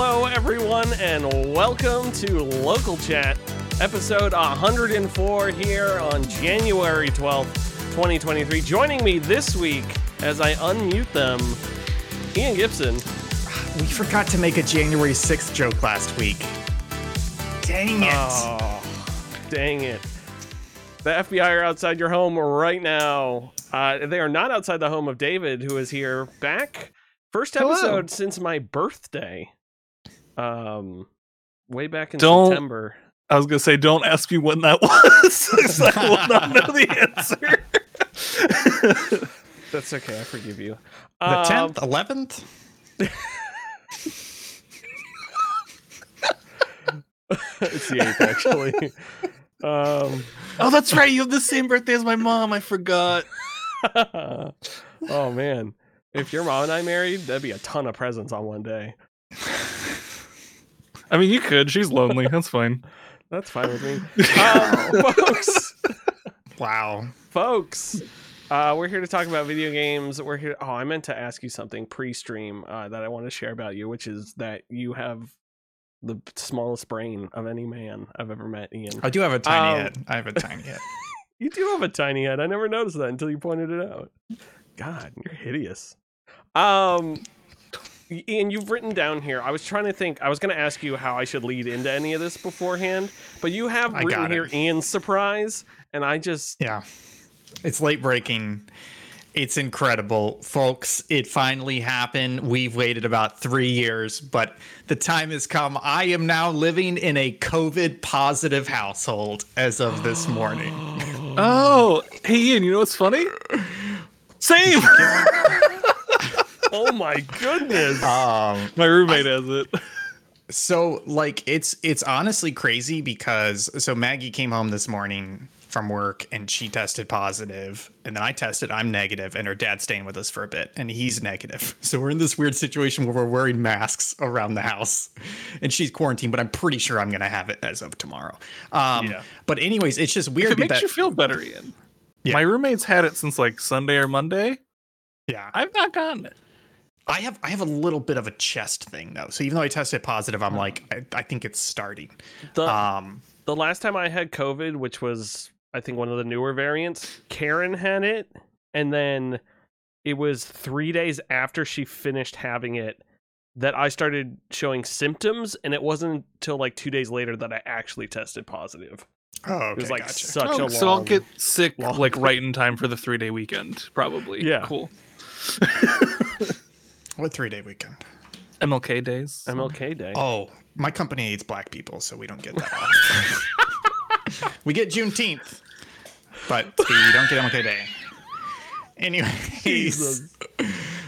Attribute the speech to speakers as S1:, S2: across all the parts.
S1: Hello, everyone, and welcome to Local Chat, episode 104 here on January 12th, 2023. Joining me this week as I unmute them, Ian Gibson.
S2: We forgot to make a January 6th joke last week. Dang it.
S1: Oh, dang it. The FBI are outside your home right now. Uh, they are not outside the home of David, who is here back. First
S3: Hello.
S1: episode since my birthday. Um, way back in
S3: Don't-
S1: September.
S3: I was gonna say, don't ask me when that was. 'cause I will not know the answer.
S1: That's okay. I forgive you.
S2: the
S1: Um,
S2: 10th, 11th?
S1: it's the eighth, actually. um,
S3: oh, that's right. You have the same birthday as my mom. I forgot.
S1: oh man, if your mom and I married, that'd be a ton of presents on one day.
S3: I mean, you could. She's lonely. That's fine.
S1: That's fine with me, um, folks.
S2: Wow.
S1: folks uh, we're here to talk about video games we're here oh i meant to ask you something pre-stream uh, that i want to share about you which is that you have the smallest brain of any man i've ever met ian
S2: I do have a tiny
S1: Um,
S2: head. I have a tiny head.
S1: you do have a tiny head i never noticed that until you pointed it out god you're hideous um Ian, you've written down here. I was trying to think. I was going to ask you how I should lead into any of this beforehand, but you have
S2: I
S1: written here Ian's surprise, and I just
S2: Yeah. It's late breaking. It's incredible. Folks, it finally happened. We've waited about three years, but the time has come. I am now living in a COVID positive household as of this morning.
S3: Oh, hey Ian. You know what's funny? Same.
S1: oh my goodness.
S2: Um,
S3: my roommate has it.
S2: So like it's it's honestly crazy because so Maggie came home this morning from work and she tested positive and then I tested I'm negative and her dad's staying with us for a bit and he's negative. So we're in this weird situation where we're wearing masks around the house and she's quarantined but I'm pretty sure I'm going to have it as of tomorrow. Um
S1: Yeah.
S2: but anyways it's just
S3: If
S2: weird
S3: it makes
S2: that
S3: you feel better, Ian.
S2: Yeah.
S3: My roommate's had it since like Sunday or Monday.
S2: yeah.
S3: I've not gotten it.
S2: I have I have a little bit of a chest thing though. So even though I tested positive I'm like I, I think it's starting.
S1: The
S2: Um
S1: the last time I had COVID, which was I think one of the newer variants, Karen had it, and then it was three days after she finished having it that I started showing symptoms, and it wasn't until like two days later that I actually tested positive.
S2: oh okay,
S1: It was like
S2: gotcha.
S1: such
S3: Oh,
S1: a
S3: so I'll
S1: long.
S3: get sick
S1: long-
S3: like right in time for the three day weekend, probably.
S1: Yeah.
S3: Cool.
S2: what 3-day weekend?
S3: MLK days.
S1: MLK Day.
S2: Oh, my company hates black people, so we don't get that. we get Juneteenth, but we don't get MLK Day. Anyways,
S1: Jesus.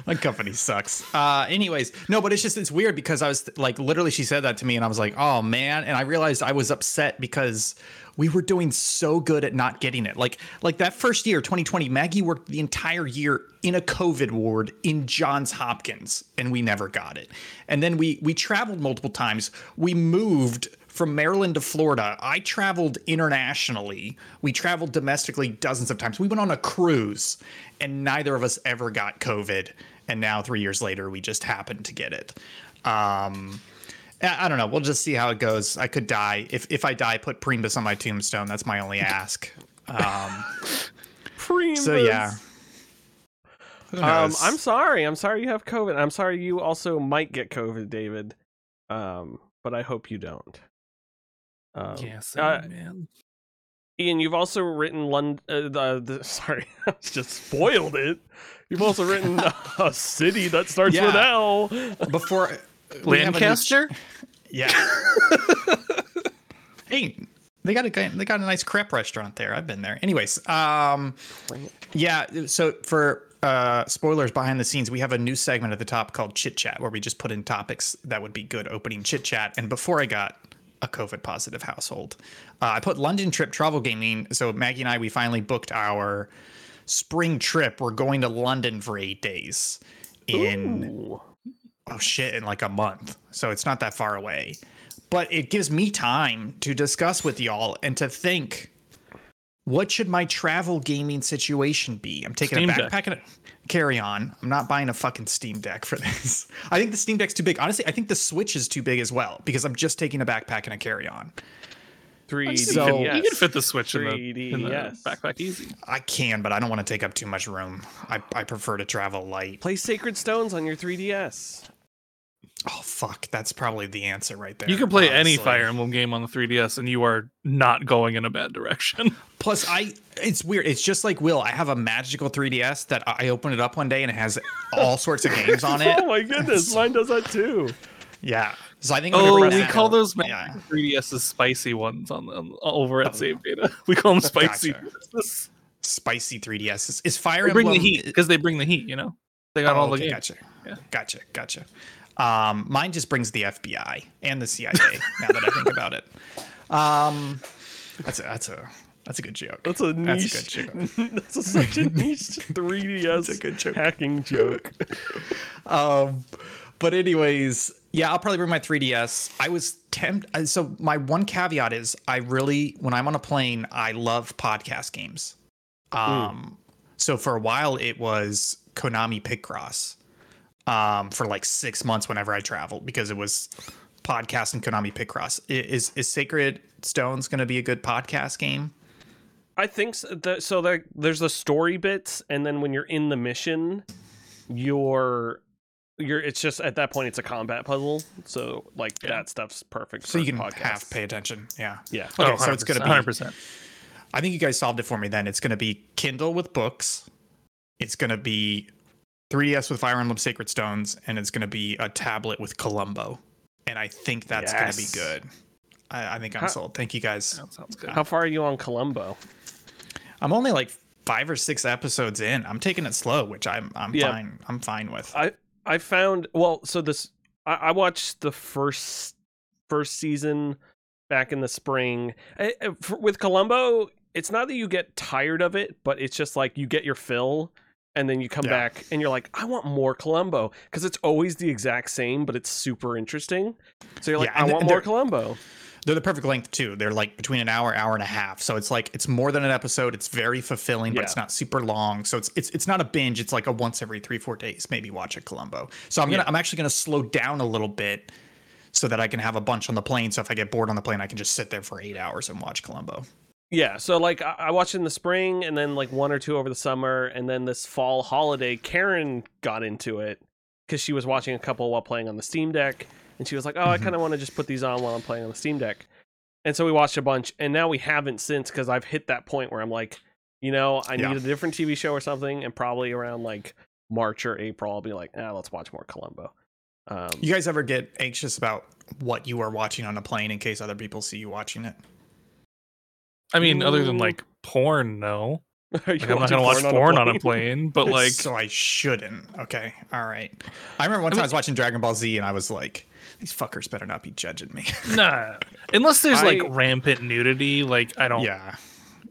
S2: my company sucks. Uh, anyways, no, but it's just it's weird because I was like, literally, she said that to me, and I was like, oh man, and I realized I was upset because we were doing so good at not getting it. Like, like that first year, 2020, Maggie worked the entire year in a COVID ward in Johns Hopkins, and we never got it. And then we we traveled multiple times. We moved from Maryland to Florida. I traveled internationally. We traveled domestically dozens of times. We went on a cruise, and neither of us ever got COVID. And now, three years later, we just happened to get it. Um, I I don't know. We'll just see how it goes. I could die. If if I die, put Primus on my tombstone. That's my only ask. Um, so yeah.
S1: Um. I'm sorry. I'm sorry you have COVID. I'm sorry you also might get COVID, David. Um, but I hope you don't. Um,
S3: Yes,
S1: uh,
S3: man.
S1: Ian, you've also written London. Uh, the, the sorry, I just spoiled it. You've also written a city that starts with L.
S2: before
S3: Lancaster.
S2: Yeah. hey, they got a they got a nice crepe restaurant there. I've been there. Anyways, um, yeah. So for uh, spoilers behind the scenes, we have a new segment at the top called Chit Chat, where we just put in topics that would be good opening chit chat. And before I got a COVID positive household, uh, I put London trip travel gaming. So Maggie and I, we finally booked our spring trip. We're going to London for eight days in
S1: Ooh.
S2: Oh shit in like a month so it's not that far away but it gives me time to discuss with y'all and to think what should my travel gaming situation be? I'm taking
S3: Steam
S2: a
S3: Deck.
S2: backpack and a carry on. I'm not buying a fucking Steam Deck for this. I think the Steam Deck's too big. Honestly, I think the Switch is too big as well because I'm just taking a backpack and a carry on.
S1: 3D.
S2: So-
S3: you can fit the Switch in the, in the
S1: 3DS.
S3: backpack easy.
S2: I can, but I don't want to take up too much room. I, I prefer to travel light.
S1: Play Sacred Stones on your 3DS.
S2: Oh fuck, that's probably the answer right there.
S3: You can play any. Fire Emblem game on the 3DS, and you are not going in a bad direction.
S2: Plus, I it's weird. It's just like Will. I have a magical 3DS that I open it up one day and it has all sorts of games on it.
S1: Oh my goodness, mine does that too.
S2: Yeah. So I think I'm
S3: Oh, we call
S2: out.
S3: those
S2: Yeah.
S3: 3DS's spicy ones on, on over at oh. Save Data. We call them spicy.
S2: Gotcha. spicy 3DS. Is, Fire
S3: They bring the heat because they bring the heat. You know, they got
S2: Oh,
S3: all the
S2: okay,
S3: games.
S2: gotcha.
S3: Yeah.
S2: Gotcha. Gotcha. Um, mine just brings the FBI and the CIA. now that I think about it, um, that's a that's a that's a good joke.
S1: That's a
S2: That's a
S1: niche.
S2: good joke.
S1: That's a, such a niche 3DS
S2: That's a good joke.
S1: hacking joke.
S2: Um, but anyways, yeah, I'll probably bring my 3DS. I was tempted. So my one caveat is, I really, when I'm on a plane, I love podcast games. Um, so for a while it was Konami Picross. Um, for like six months whenever I traveled because it was podcast and Konami Picross. I- Is is Sacred Stones going to be a good podcast game?
S1: I think so. The, so there, there's the story bits, and then when you're in the mission, you're you're. It's just at that point, it's a combat puzzle. So like
S3: Yeah.
S1: that stuff's perfect.
S2: So
S1: for
S2: you can
S1: podcasts.
S2: half pay attention. Yeah.
S1: Yeah.
S2: Okay, so it's gonna be-
S3: 100. percent
S2: I think you guys solved it for me then. It's going to be Kindle with books. It's going to be 3DS with Fire Emblem Sacred Stones. And it's going to be a tablet with Columbo. And I think that's going to be good. I, I think I'm
S1: How-
S2: sold. Thank you guys.
S3: That sounds good.
S1: How far are you on Columbo?
S2: I'm only like five or six episodes in. I'm taking it slow, which I'm I'm
S1: Yeah.
S2: fine. I'm fine with.
S1: I I found well. So this I, I watched the first first season back in the spring. I, I- for- with Columbo, it's not that you get tired of it, but it's just like you get your fill. And then you come
S2: Yeah.
S1: back and you're like, I want more Columbo because it's always the exact same, but it's super interesting. So you're like,
S2: Yeah,
S1: I want more Columbo.
S2: They're the perfect length too. They're like between an hour, hour and a half. So it's like it's more than an episode. It's very fulfilling, but
S1: Yeah.
S2: it's not super long. So it's it's it's not a binge. It's like a once every three four days maybe watch a Columbo. So I'm gonna. I'm actually gonna slow down a little bit so that I can have a bunch on the plane. So if I get bored on the plane, I can just sit there for eight hours and watch Columbo.
S1: Yeah, so like I, I watched in the spring and then like one or two over the summer and then this fall holiday Karen got into it cuz she was watching a couple while playing on the Steam Deck and she was like, "Oh, I
S2: Mhm.
S1: kind of want to just put these on while I'm playing on the Steam Deck." And so we watched a bunch and now we haven't since cuz I've hit that point where I'm like, you know, I
S2: Yeah.
S1: need a different TV show or something and probably around like March or April I'll be like, "Ah, let's watch more Columbo." Um
S2: You guys ever get anxious about what you are watching on a plane in case other people see you watching it?
S3: I mean, other than like porn, no. Like, I'm not gonna watch porn on a plane, but like,
S2: so I shouldn't. Okay, all right. I remember one time I,
S3: mean-
S2: was watching Dragon Ball Z and I was like, these fuckers better not be judging me.
S3: nah. Unless there's like rampant nudity, like I don't.
S2: yeah,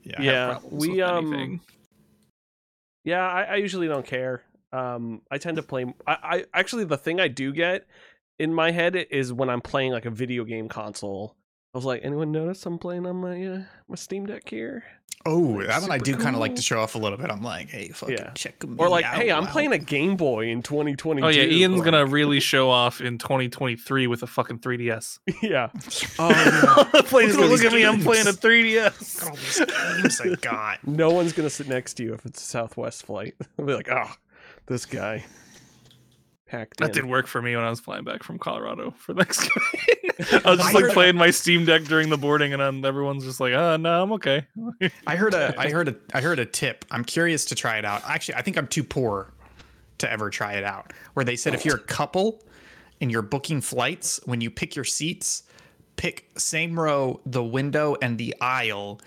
S2: yeah,
S1: Yeah, we, um,
S3: anything.
S1: Yeah, I, I usually don't care. Um, I tend to play. I, I actually the thing I do get in my head is when I'm playing like a video game console. I was like, anyone notice I'm playing on my uh, my Steam Deck here?
S2: Oh, that one I
S1: Super
S2: do kind of like to show off a little bit. I'm like, hey, fucking
S1: Yeah.
S2: check me
S1: Or like,
S2: out,
S1: hey, I'm
S2: wow.
S1: playing a Game Boy in 2022.
S3: Oh yeah, Ian's gonna really show off in 2023 with a fucking 3DS.
S1: yeah.
S2: Oh, yeah.
S3: Please
S2: Look at all
S3: look at me, I'm playing a
S2: Look at
S3: 3DS.
S2: all these games I got.
S1: No one's gonna sit next to you if it's a Southwest flight. They'll be like, oh, this guy packed
S3: That
S1: in.
S3: did work for me when I was flying back from Colorado for Thanksgiving. I was just
S2: I
S3: like
S2: heard-
S3: playing my Steam Deck during the boarding, and then everyone's just like, "Uh, no, I'm okay."
S2: I heard a, I heard a, I heard a tip. I'm curious to try it out. Actually, I think I'm too poor to ever try it out. Where they said if you're a couple and you're booking flights, when you pick your seats, pick same row, the window and the aisle,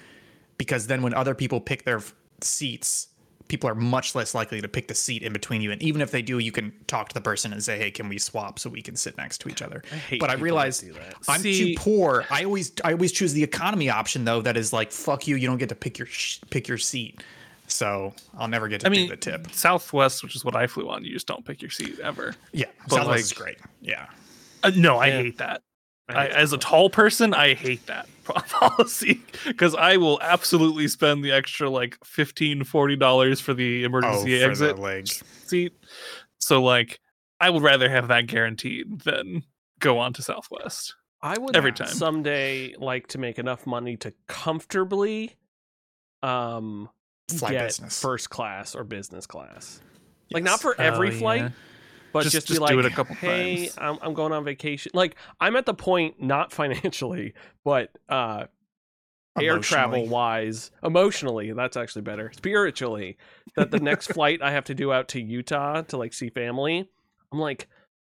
S2: because then when other people pick their f- seats, people are much less likely to pick the seat in between you. And even if they do, you can talk to the person and say, "Hey, can we swap so we can sit next to each other?"
S1: hate
S2: but I
S1: people that
S2: realized. I'm
S3: See-
S2: too poor. I always I always choose the economy option though. That is like fuck you. You don't get to pick your sh- pick your seat. So I'll never get to
S3: I mean,
S2: do the tip.
S3: Southwest, which is what I flew on, you just don't pick your seat ever.
S2: Yeah,
S3: but,
S2: Southwest
S3: like-
S2: is great. Yeah,
S3: Uh, no, I
S1: Yeah.
S3: hate that. I, as a tall person, I hate that policy because I will absolutely spend the extra like 15 dollars for the
S2: Oh,
S3: emergency
S2: for
S3: exit
S2: the
S3: seat. So like, I would rather have that guaranteed than go on to Southwest.
S1: I would
S3: every time.
S1: someday like to make enough money to comfortably um
S2: Fly
S1: get
S2: business.
S1: first class or business class. Like not for every
S3: Oh,
S1: flight,
S3: yeah.
S1: But
S3: Just-
S1: just, be
S3: just
S1: like,
S3: do it a couple
S1: hey,
S3: times.
S1: I'm, I'm going on vacation. Like I'm at the point, not financially, but uh air travel wise, emotionally, that's actually better. Spiritually, that the next flight I have to do out to Utah to like see family, I'm like,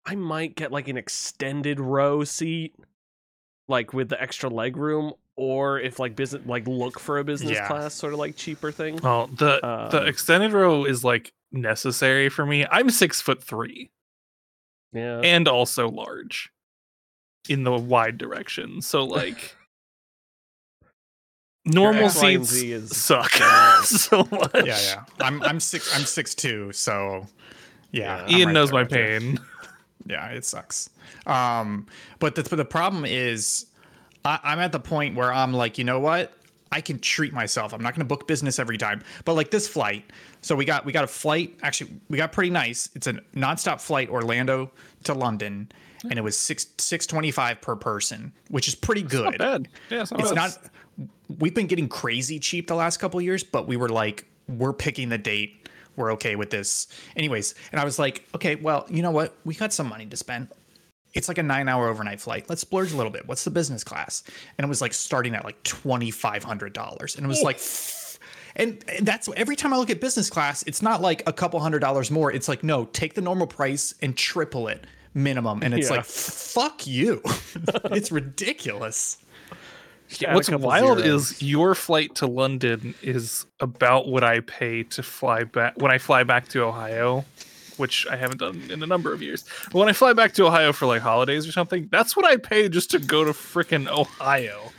S1: I might get like an extended row seat, like with the extra leg room, or if like business, like look for a business
S2: Yeah.
S1: class sort of like cheaper thing.
S3: Oh, the the
S1: Um,
S3: extended row is like necessary for me. I'm six foot three
S1: Yeah,
S3: and also large in the wide direction. So like normal
S1: X, Y,
S3: seats
S1: Z is
S3: suck
S1: generous.
S3: so much.
S2: Yeah, yeah. I'm I'm six I'm six two, so yeah. I'm
S3: Ian
S2: right
S3: knows
S2: there
S3: my
S2: with you.
S3: pain.
S2: Yeah, it sucks. Um, but the the problem is, I, I'm at the point where I'm like, you know what? I can treat myself. I'm not going to book business every time. But like this flight, so we got we got a flight. Actually, we got pretty nice. It's a nonstop flight, Orlando to London, and it was six six twenty five per person, which is pretty good.
S3: Not bad. Yeah, it's not.
S2: It's not. We've been getting crazy cheap the last couple years, but we were like, we're picking the date. We're okay with this. Anyways, and I was like, okay, well, you know what? We got some money to spend. It's like a nine hour overnight flight. Let's splurge a little bit. What's the business class? And it was like starting at like twenty five hundred dollars, and it was like. And and that's every time I look at business class, it's not like a couple hundred dollars more. It's like, no, take the normal price and triple it minimum. And it's
S1: Yeah.
S2: like, fuck you. it's ridiculous.
S1: Add a
S3: What's wild
S1: zeros.
S3: is your flight to London is about what I pay to fly back when I fly back to Ohio, which I haven't done in a number of years. But when I fly back to Ohio for like holidays or something, that's what I pay just to go to freaking Ohio. Like,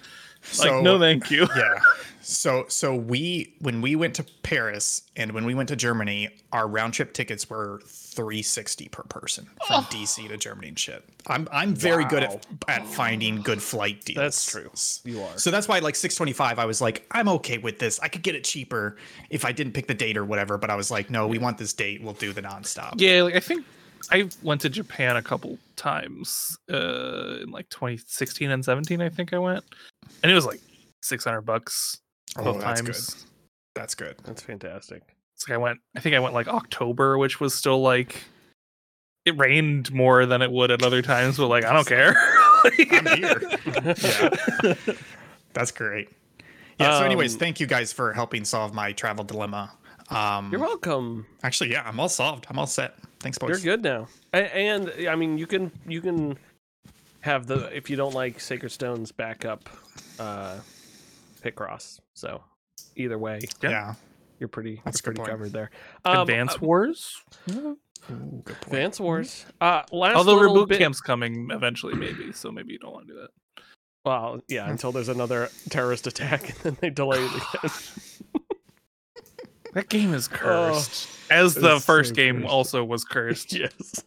S2: So-
S3: no, thank you.
S2: yeah. So so we when we went to Paris and when we went to Germany, our round trip tickets were 360 per person from DC to Germany and shit. I'm I'm very good at at finding good flight deals.
S1: That's true. You are.
S2: So that's why like 625 I was like I'm okay with this. I could get it cheaper if I didn't pick the date or whatever, but I was like no, we want this date. We'll do the nonstop.
S3: Yeah, like I think I went to Japan a couple times uh, in like 2016 and 17. I think I went, and it was like 600 bucks
S2: Oh,
S3: both
S2: that's
S3: times.
S2: good. That's good.
S1: That's fantastic.
S3: It's like I went. I think I went like October, which was still like it rained more than it would at other times, but like I don't care.
S2: I'm here. yeah. That's great. Yeah. So, anyways,
S1: Um,
S2: thank you guys for helping solve my travel dilemma. Um,
S1: You're welcome.
S2: actually, yeah, I'm all solved. I'm all set. Thanks, boys.
S1: You're good now. A- And, I mean, you can you can have the if you don't like Sacred Stones backup uh Picross. So either way,
S3: Yeah.
S2: Yeah.
S1: you're pretty
S2: That's
S1: you're pretty
S2: point.
S1: covered there. Um,
S3: Advance
S1: uh,
S3: Wars.
S2: Ooh.
S1: Advance Wars. Uh last
S3: Although reboot
S1: bit,
S3: camp's coming eventually, maybe. So maybe you don't want to do that.
S1: Well, yeah, until there's another terrorist attack and then they delay it again.
S3: That game is cursed. As the
S1: Oh,
S3: first
S1: so
S3: game
S1: cursed.
S3: also was cursed.
S1: yes.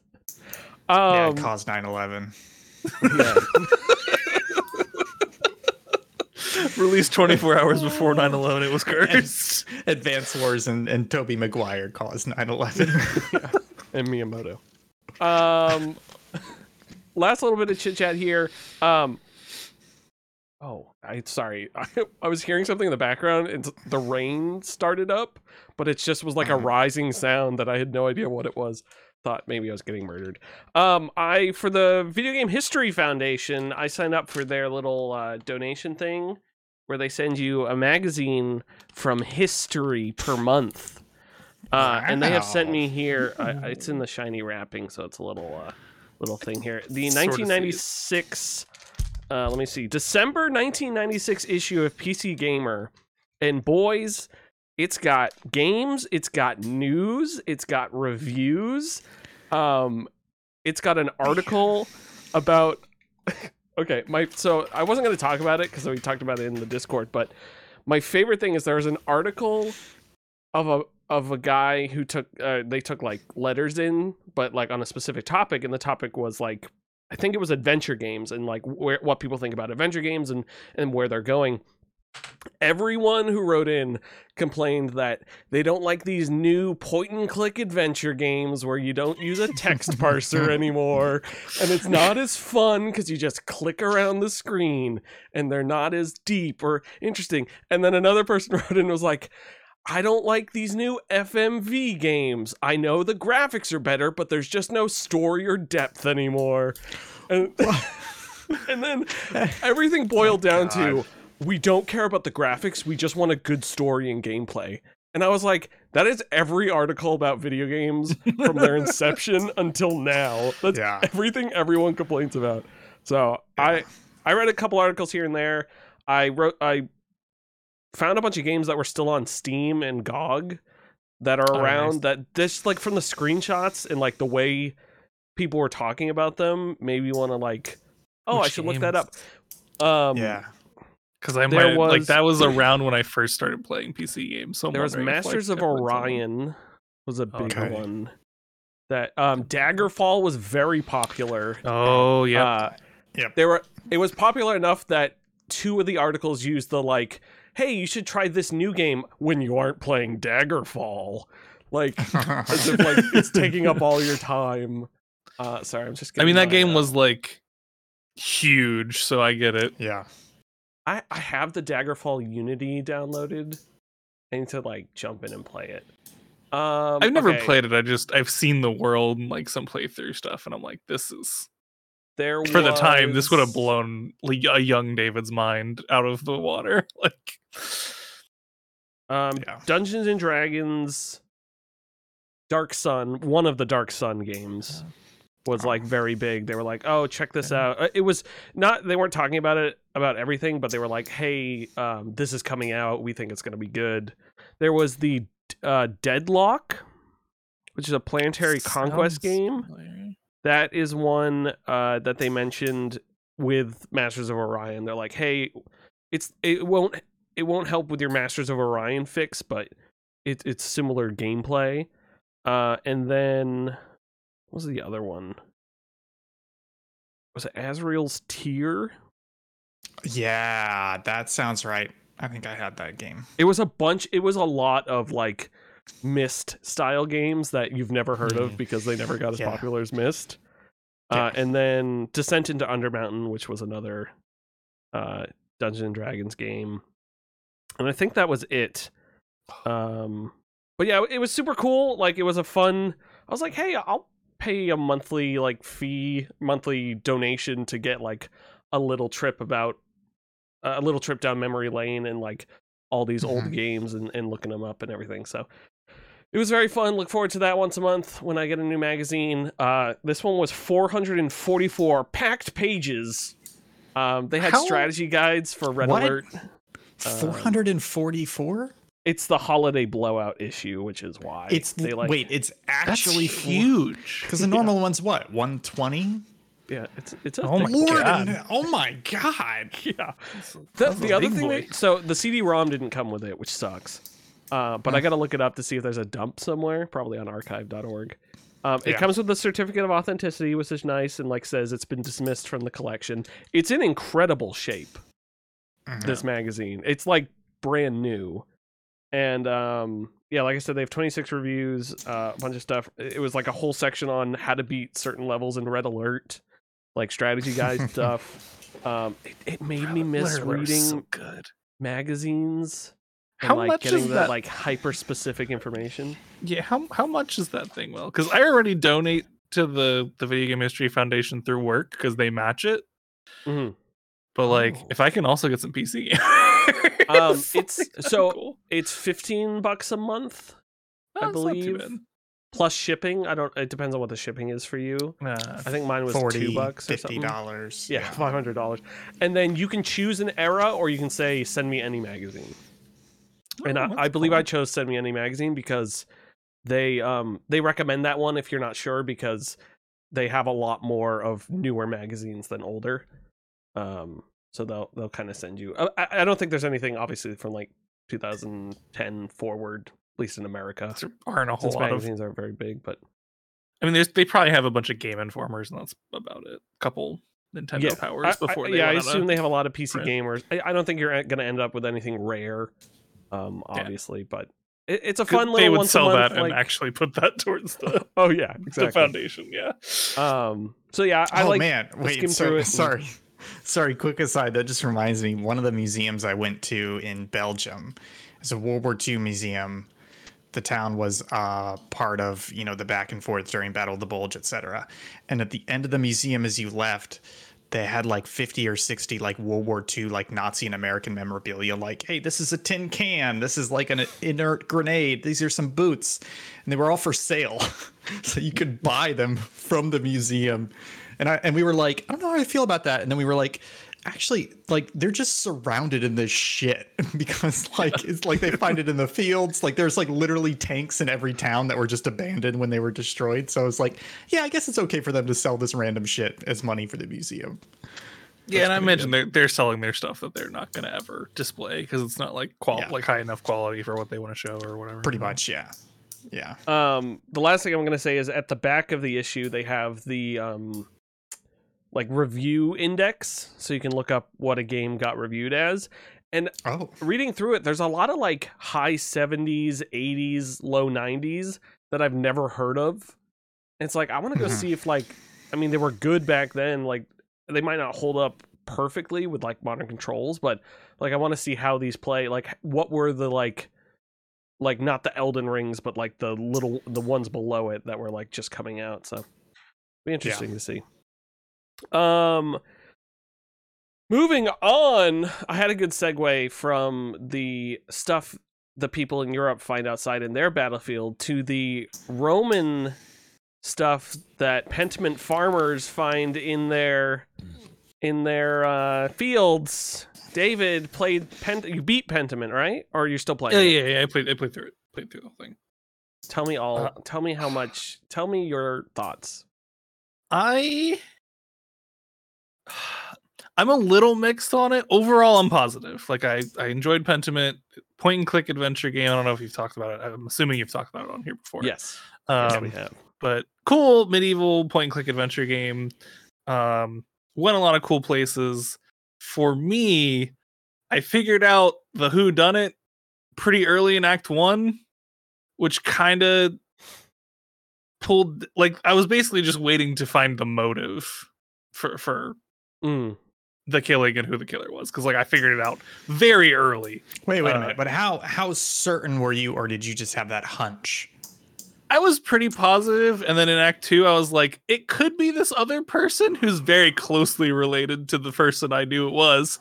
S2: Yeah,
S1: Um,
S2: it caused 9 11.
S1: yeah.
S3: Released 24 hours before 9/11, it was cursed.
S2: Advance Wars and, and Tobey Maguire caused 9 11.
S1: and Miyamoto. Um, last little bit of chit chat here. Um, oh, I sorry, I, I was hearing something in the background, and the rain started up, but it just was like a
S2: Uh-huh.
S1: rising sound that I had no idea what it was. Thought maybe I was getting murdered. Um, I for the Video Game History Foundation, I signed up for their little uh, donation thing where they send you a magazine from history per month. Uh, and they have sent me here. I, it's in the shiny wrapping, so it's a little uh, little thing here. The
S3: Sort of see it.
S1: 1996. Uh, let me see. December 1996 issue of PC Gamer, and boys, it's got games, it's got news, it's got reviews. Um, it's got an article about. okay, my so I wasn't going to talk about it because we talked about it in the Discord, but my favorite thing is there's an article of a of a guy who took uh, they took like letters in but like on a specific topic and the topic was like I think it was adventure games and like where what people think about adventure games and and where they're going. Everyone who wrote in complained that they don't like these new point and click adventure games where you don't use a text parser anymore and it's not as fun because you just click around the screen and they're not as deep or interesting. And then another person wrote in and was like, I don't like these new FMV games. I know the graphics are better, but there's just no story or depth anymore. And, and then everything boiled oh, down to
S2: God.
S1: We don't care about the graphics, we just want a good story and gameplay. And I was like, that is every article about video games from their inception until now. That's
S2: Yeah.
S1: everything everyone complains about. So I I read a couple articles here and there. I wrote I found a bunch of games that were still on Steam and GOG that are
S3: Oh,
S1: around
S3: nice.
S1: that this like from the screenshots and like the way people were talking about them maybe me want to like oh I
S3: Which
S1: should look that up. Um
S2: yeah.
S3: Because I
S1: There
S3: might like that was around when I first started playing PC games. So I'm
S1: there was
S3: wondering if, like,
S1: Masters of
S3: everyone's on them.
S1: Orion was a big
S2: Okay.
S1: one. That um Daggerfall was very popular.
S3: Oh yeah.
S1: Uh,
S2: Yep.
S1: There were it was popular enough that two of the articles used the like, "Hey, you should try this new game when you aren't playing Daggerfall." Like as if like it's taking up all your time. Uh sorry, I'm just
S3: I mean that game
S1: uh,
S3: was like huge, so I get it.
S2: yeah.
S1: I I have the Daggerfall Unity downloaded. I need to like jump in and play it. Um
S3: I've never
S1: okay,
S3: played it. I just I've seen the world and like some playthrough stuff, and I'm like, this is
S1: there
S3: for the time. This would have blown like, a young David's mind out of the water. Like,
S1: Um,
S2: Yeah.
S1: Dungeons and Dragons, Dark Sun, one of the Dark Sun games was like very big. They were like, "Oh, check this out." Uh, It was not they weren't talking about it about everything, but they were like, "Hey, um, this is coming out. We think it's going to be good." There was the uh, Deadlock, which is a planetary conquest game.
S3: familiar.
S1: That is one uh, that they mentioned with Masters of Orion. They're like, "Hey, it's it won't it won't help with your Masters of Orion fix, but it, it's similar gameplay." Uh, and then was the other one? Was it Azrael's Tear?
S2: Yeah, that sounds right. I think I had that game.
S1: It was a bunch. It was a lot of like Myst style games that you've never heard of
S2: Mm.
S1: because they never got as
S2: Yeah.
S1: popular as Myst.
S2: Yeah.
S1: Uh, and then Descent into Undermountain, which was another uh, Dungeons and Dragons game, and I think that was it. Um, but yeah, it was super cool. Like it was a fun. I was like, hey, I'll pay a monthly like fee, monthly donation to get like a little trip about a little trip down memory lane and like all these old
S2: Mhm.
S1: games and, and looking them up and everything. So it was very fun. Look forward to that once a month when I get a new magazine. Uh, this one was 444 packed pages. Um, they had
S2: How-
S1: strategy guides for Red
S2: What?
S1: Alert.
S2: Four hundred and forty-four.
S1: It's the holiday blowout issue, which is why
S2: It's
S1: they like
S2: wait. It's
S3: That's
S2: actually
S3: huge.
S2: Because the normal one's what? One twenty.
S1: yeah, it's it's a
S3: Oh my
S1: thing.
S3: God.
S2: Oh my god.
S1: yeah.
S3: That's-
S1: The, the other thing,
S3: boy.
S1: they, so the CD-ROM didn't come with it, which sucks. Uh, but I got to look it up to see if there's a dump somewhere, probably on archive.org. Um, It
S2: Yeah.
S1: comes with a certificate of authenticity, which is nice, and like says it's been dismissed from the collection. It's in incredible shape.
S2: Mhm.
S1: This magazine, it's like brand new, and um, yeah, like I said, they have 26 reviews, uh, a bunch of stuff. It was like a whole section on how to beat certain levels in Red Alert, like strategy guide stuff. Um, it, it made me miss
S3: Alert
S1: reading
S3: so good.
S1: magazines and
S3: How
S1: like
S3: much
S1: getting
S3: is
S1: that,
S3: that?
S1: like hyper specific information.
S3: Yeah, how how much is that thing? Well, because I already donate to the the Video Game History Foundation through work because they match it.
S1: Mhm.
S3: But like,
S2: Oh.
S3: if I can also get some PC games,
S1: Um, it's-
S3: that'd
S1: so-
S3: cool.
S1: It's fifteen bucks a month I
S3: That's not too
S1: believe.
S3: bad.
S1: plus shipping. I don't. It depends on what the shipping is for you.
S3: Nah,
S1: I think mine was
S2: 40
S1: two bucks or
S2: 50
S1: something.
S2: dollars.
S1: Yeah, five hundred dollars, and then you can choose an era, or you can say send me any magazine. and
S3: Oh,
S1: I, I believe
S3: cool.
S1: I chose send me any magazine because they um they recommend that one if you're not sure because they have a lot more of newer magazines than older. Um, so they'll they'll kind of send you. I, I I don't think there's anything obviously from like 2010 forward, at least in America.
S3: There aren't a whole
S1: Since
S3: lot of
S1: magazines aren't very big, but
S3: I mean, there's they probably have a bunch of game informers, and that's about it. A couple Nintendo
S1: Yeah,
S3: powers
S1: I- I-
S3: before they
S1: yeah, I
S3: went on a-
S1: assume they have a lot of PC
S3: print.
S1: gamers. I, I don't think you're going to end up with anything rare, um,
S3: Yeah.
S1: obviously, but it, it's a fun little.
S3: they
S1: would
S3: sell
S1: month,
S3: that and actually put that towards the,
S1: oh yeah,
S3: the foundation. Yeah.
S1: Um, so yeah, I
S2: oh
S1: like.
S2: man, wait,
S1: skim
S2: so-
S1: through it and-
S2: sorry. Quick aside, that just reminds me. One of the museums I went to in Belgium is a World War II museum. The town was uh, part of you know the back and forth during Battle of the Bulge, etc. And at the end of the museum, as you left, they had like 50 or 60 like World War II like Nazi and American memorabilia. Like, hey, this is a tin can. This is like an inert grenade. These are some boots, and they were all for sale, so you could buy them from the museum. And I and we were like, I don't know how I feel about that. And then we were like, actually, like they're just surrounded in this shit because like it's like they find it in the fields. Like there's like literally tanks in every town that were just abandoned when they were destroyed. So it's like, yeah, I guess it's okay for them to sell this random shit as money for the museum.
S3: Yeah, and I
S2: pretty
S3: imagine they're they're selling their stuff that they're not going to ever display because it's not like qual
S2: Yeah.
S3: like high enough quality for what they want to show or whatever.
S2: Pretty much, yeah. Yeah.
S1: Um, the last thing I'm going to say is at the back of the issue they have the um, like review index, so you can look up what a game got reviewed as. And
S2: Oh.
S1: reading through it, there's a lot of like high 70s, 80s, low 90s that I've never heard of. and It's like I want to go
S2: Mhm.
S1: see if like I mean they were good back then. Like they might not hold up perfectly with like modern controls, but like I want to see how these play. Like what were the like like not the Elden Rings, but like the little the ones below it that were like just coming out. So be interesting to see. Um moving on, I had a good segue from the stuff the people in Europe find outside in their battlefield to the Roman stuff that Pentiment farmers find in their in their uh, fields. David played Pent. You beat Pentiment, right? Or you're still playing?
S3: Yeah,
S1: it?
S3: yeah, yeah. I played I played through it. Played through the whole thing.
S1: Tell me all.
S3: Uh,
S1: tell me how much. Tell me your thoughts.
S3: I I'm a little mixed on it. Overall, I'm positive. Like I I enjoyed Pentiment, point and click adventure game. I don't know if you've talked about it. I'm assuming you've talked about it on here before.
S1: Yes,
S3: Um,
S1: yes, we have.
S3: but cool medieval point and click adventure game. Um, went a lot of cool places. For me, I figured out the who done it pretty early in Act One, which kind of pulled like I was basically just waiting to find the motive for for
S1: Mm.
S3: the killing and who the killer was because like I figured it out very early.
S2: Wait, wait a
S3: Uh,
S2: minute. But how how certain were you, or did you just have that hunch?
S3: I was pretty positive, and then in Act Two, I was like, it could be this other person who's very closely related to the person I knew it was,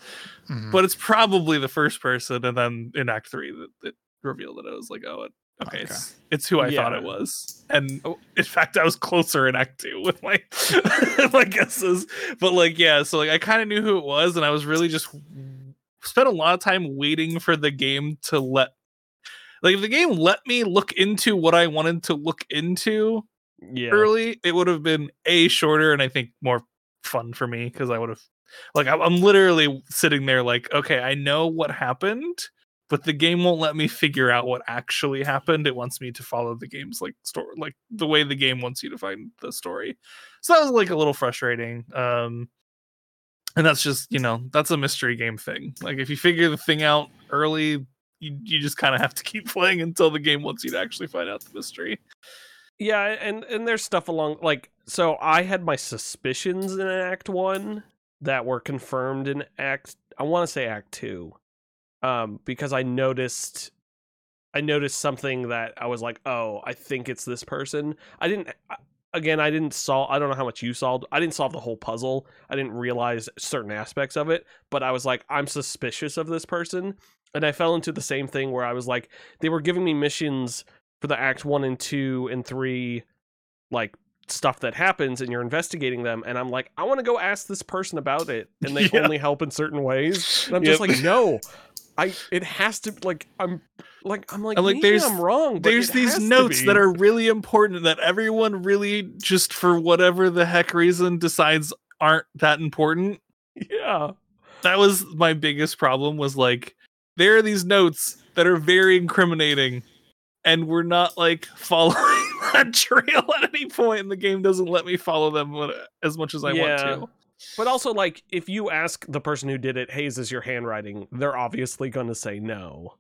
S2: Mhm.
S3: but it's probably the first person. And then in Act Three, that it revealed that I was like, oh, it, okay,
S2: Okay.
S3: It's, it's who I thought it was. And
S1: Oh.
S3: in fact, I was closer in Act Two with my my guesses. But like, yeah, so like I kind of knew who it was, and I was really just spent a lot of time waiting for the game to let like if the game let me look into what I wanted to look into
S1: Yeah.
S3: early, it would have been a shorter and I think more fun for me because I would have like I'm literally sitting there like okay I know what happened but the game won't let me figure out what actually happened. It wants me to follow the game's like story like the way the game wants you to find the story. So that was like a little frustrating um and that's just you know that's a mystery game thing. Like if you figure the thing out early you, you just kind of have to keep playing until the game wants you to actually find out the mystery.
S1: Yeah, and and there's stuff along like so I had my suspicions in Act One that were confirmed in Act I want to say Act Two, um, because I noticed I noticed something that I was like, oh, I think it's this person. I didn't. Again, I didn't solve. I don't know how much you solved. I didn't solve the whole puzzle. I didn't realize certain aspects of it, but I was like, I'm suspicious of this person, and I fell into the same thing where I was like, they were giving me missions for the act one and two and three like stuff that happens and you're investigating them and i'm like i want to go ask this person about it and they
S3: Yeah.
S1: only help in certain ways and i'm just like no i it has to like i'm like i'm like,
S3: like,
S1: maybe
S3: there's-
S1: i'm wrong
S3: there's these notes that are really important that everyone really just for whatever the heck reason decides aren't that important.
S1: Yeah.
S3: That was my biggest problem was like there are these notes that are very incriminating and we're not like following that trail at any point, and the game doesn't let me follow them as much as I
S1: Yeah.
S3: want
S1: But also, like, if you ask the person who did it, "Hey, is this your handwriting?" They're obviously going to say no.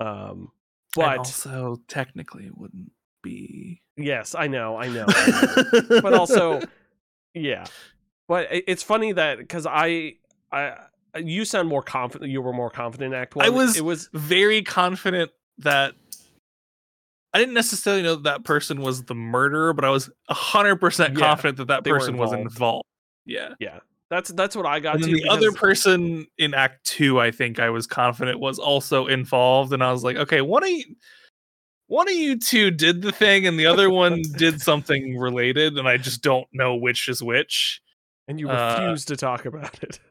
S1: Um,
S3: to. And
S1: but
S3: also, technically, it wouldn't be.
S1: yes, I know, I know. but also, yeah. But it's funny that because I, I, you sound more confident. You were more confident in Act One.
S3: I was-
S1: It was.
S3: very confident that I didn't necessarily know that, that person was the murderer, but I was hundred percent
S1: Yeah,
S3: confident that that person was
S1: involved.
S3: Involved. Yeah.
S1: That's that's what I got
S3: and
S1: to.
S3: the other person in Act Two, I think I was confident was also involved, and I was like, okay, one of you, one of you two did the thing, and the other one did something related, and I just don't know which is which.
S1: and you
S3: uh,
S1: refuse to talk about it.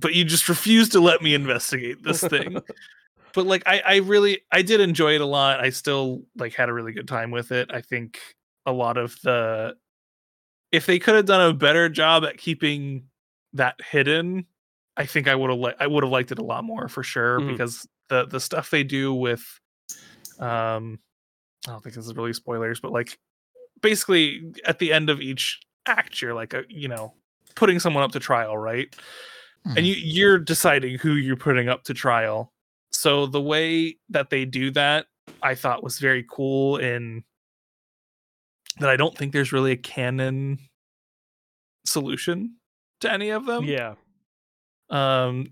S3: But you just refuse to let me investigate this thing. but like I, I really I did enjoy it a lot. I still like had a really good time with it. I think a lot of the if they could have done a better job at keeping that hidden, I think I would have li- I would have liked it a lot more for sure
S1: Mhm.
S3: because the the stuff they do with um I don't think this is really spoilers, but like basically at the end of each act you're like a, you know putting someone up to trial, right? and you you're deciding who you're putting up to trial so the way that they do that i thought was very cool in that i don't think there's really a canon solution to any of them.
S1: Yeah,
S3: um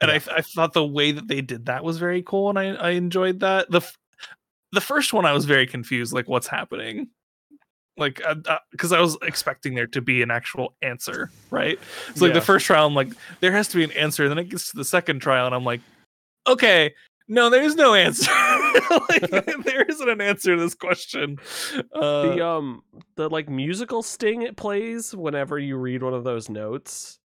S3: and I, I thought the way that they did that was very cool and i i enjoyed that. The f- the first one i was very confused like what's happening? Like because I was expecting there to be an actual answer right? So like
S1: Yeah.
S3: the first trial i'm like there has to be an answer and then it gets to the second trial and i'm like okay no there's no answer like, there isn't an answer to this question uh,
S1: the um the like musical sting it plays whenever you read one of those notes,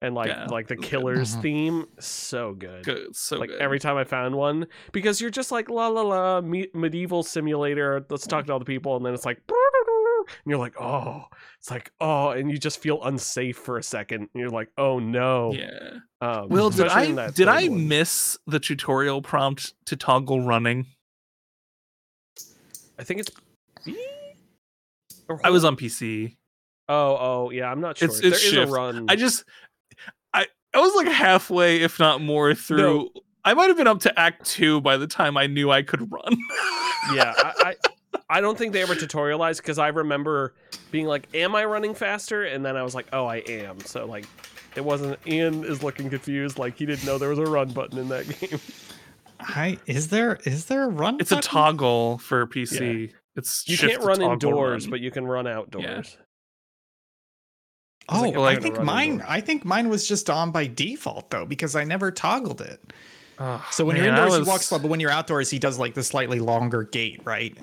S1: and like
S3: Yeah,
S1: like the killer's
S2: Mhm.
S1: theme, so good.
S3: good, so
S1: like
S3: good.
S1: every time I found one, because you're just like la la la me- medieval simulator. Let's talk to all the people, and then it's like, and you're like, oh, it's like oh, and you just feel unsafe for a second. And you're like, oh no.
S3: yeah
S1: Um,
S3: Will, did I did I
S1: one.
S3: miss the tutorial prompt to toggle running?
S1: I think it's. B?
S3: I was on PC.
S1: Oh, oh, yeah. I'm not sure.
S3: It's-
S1: There
S3: it's
S1: is a run.
S3: I just I I was like halfway, if not more, through. I might have been up to Act Two by the time I knew I could run.
S1: yeah, I, I, I don't think they ever tutorialized because I remember being like, "Am I running faster?" And then I was like, "Oh, I am." So like, it wasn't. Ian is looking confused, like he didn't know there was a run button in that game.
S2: Hi, is there is there a run?
S3: it's a toggle for PC. It's
S1: You can't run indoors,
S3: run.
S1: but you can run outdoors.
S2: Oh,
S1: like,
S3: I'm
S2: I think mine.
S1: indoors.
S2: I think mine was just on by default though, because I never toggled it.
S3: Ugh,
S2: So when you're indoors,
S3: was-
S2: he walks slow, but when you're outdoors, he does like the slightly longer gait, right?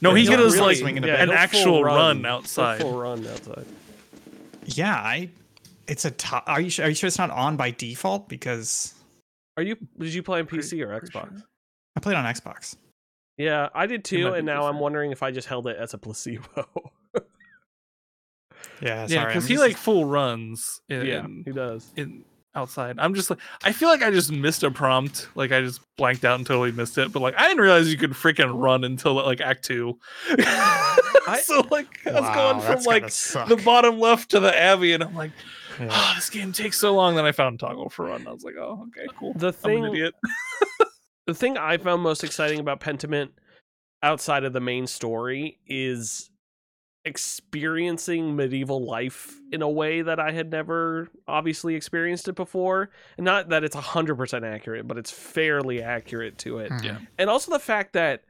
S3: No, he
S2: He'll
S3: does
S2: really
S3: like
S2: swing in a
S1: yeah,
S2: bit.
S3: an
S1: he'll full
S3: actual run,
S1: He'll
S3: outside.
S1: Full run outside.
S2: Yeah, I. It's a. To- are you sure? Are you sure it's not on by default? Because
S1: Are you? Did you play on PC or Xbox?
S3: sure.
S2: I played on Xbox.
S1: Yeah, I did too, and now I'm wondering if I just held it as a placebo.
S2: Yeah, sorry,
S3: Yeah, because he like full runs. In,
S1: yeah, he does.
S3: in outside. I'm just like I feel like I just missed a prompt. Like I just blanked out and totally missed it. But like I didn't realize you could freaking run until like Act Two. so like I was going from like the bottom left to the Abbey, and I'm like, oh, this game takes so long. Then I found toggle for run. I was like, oh, okay, cool.
S1: The
S3: I'm
S1: thing
S3: an idiot.
S1: the thing I found most exciting about Pentiment outside of the main story is experiencing medieval life in a way that I had never obviously experienced it before. And not that it's 100% accurate, but it's fairly accurate to it.
S3: Yeah.
S1: And also the fact that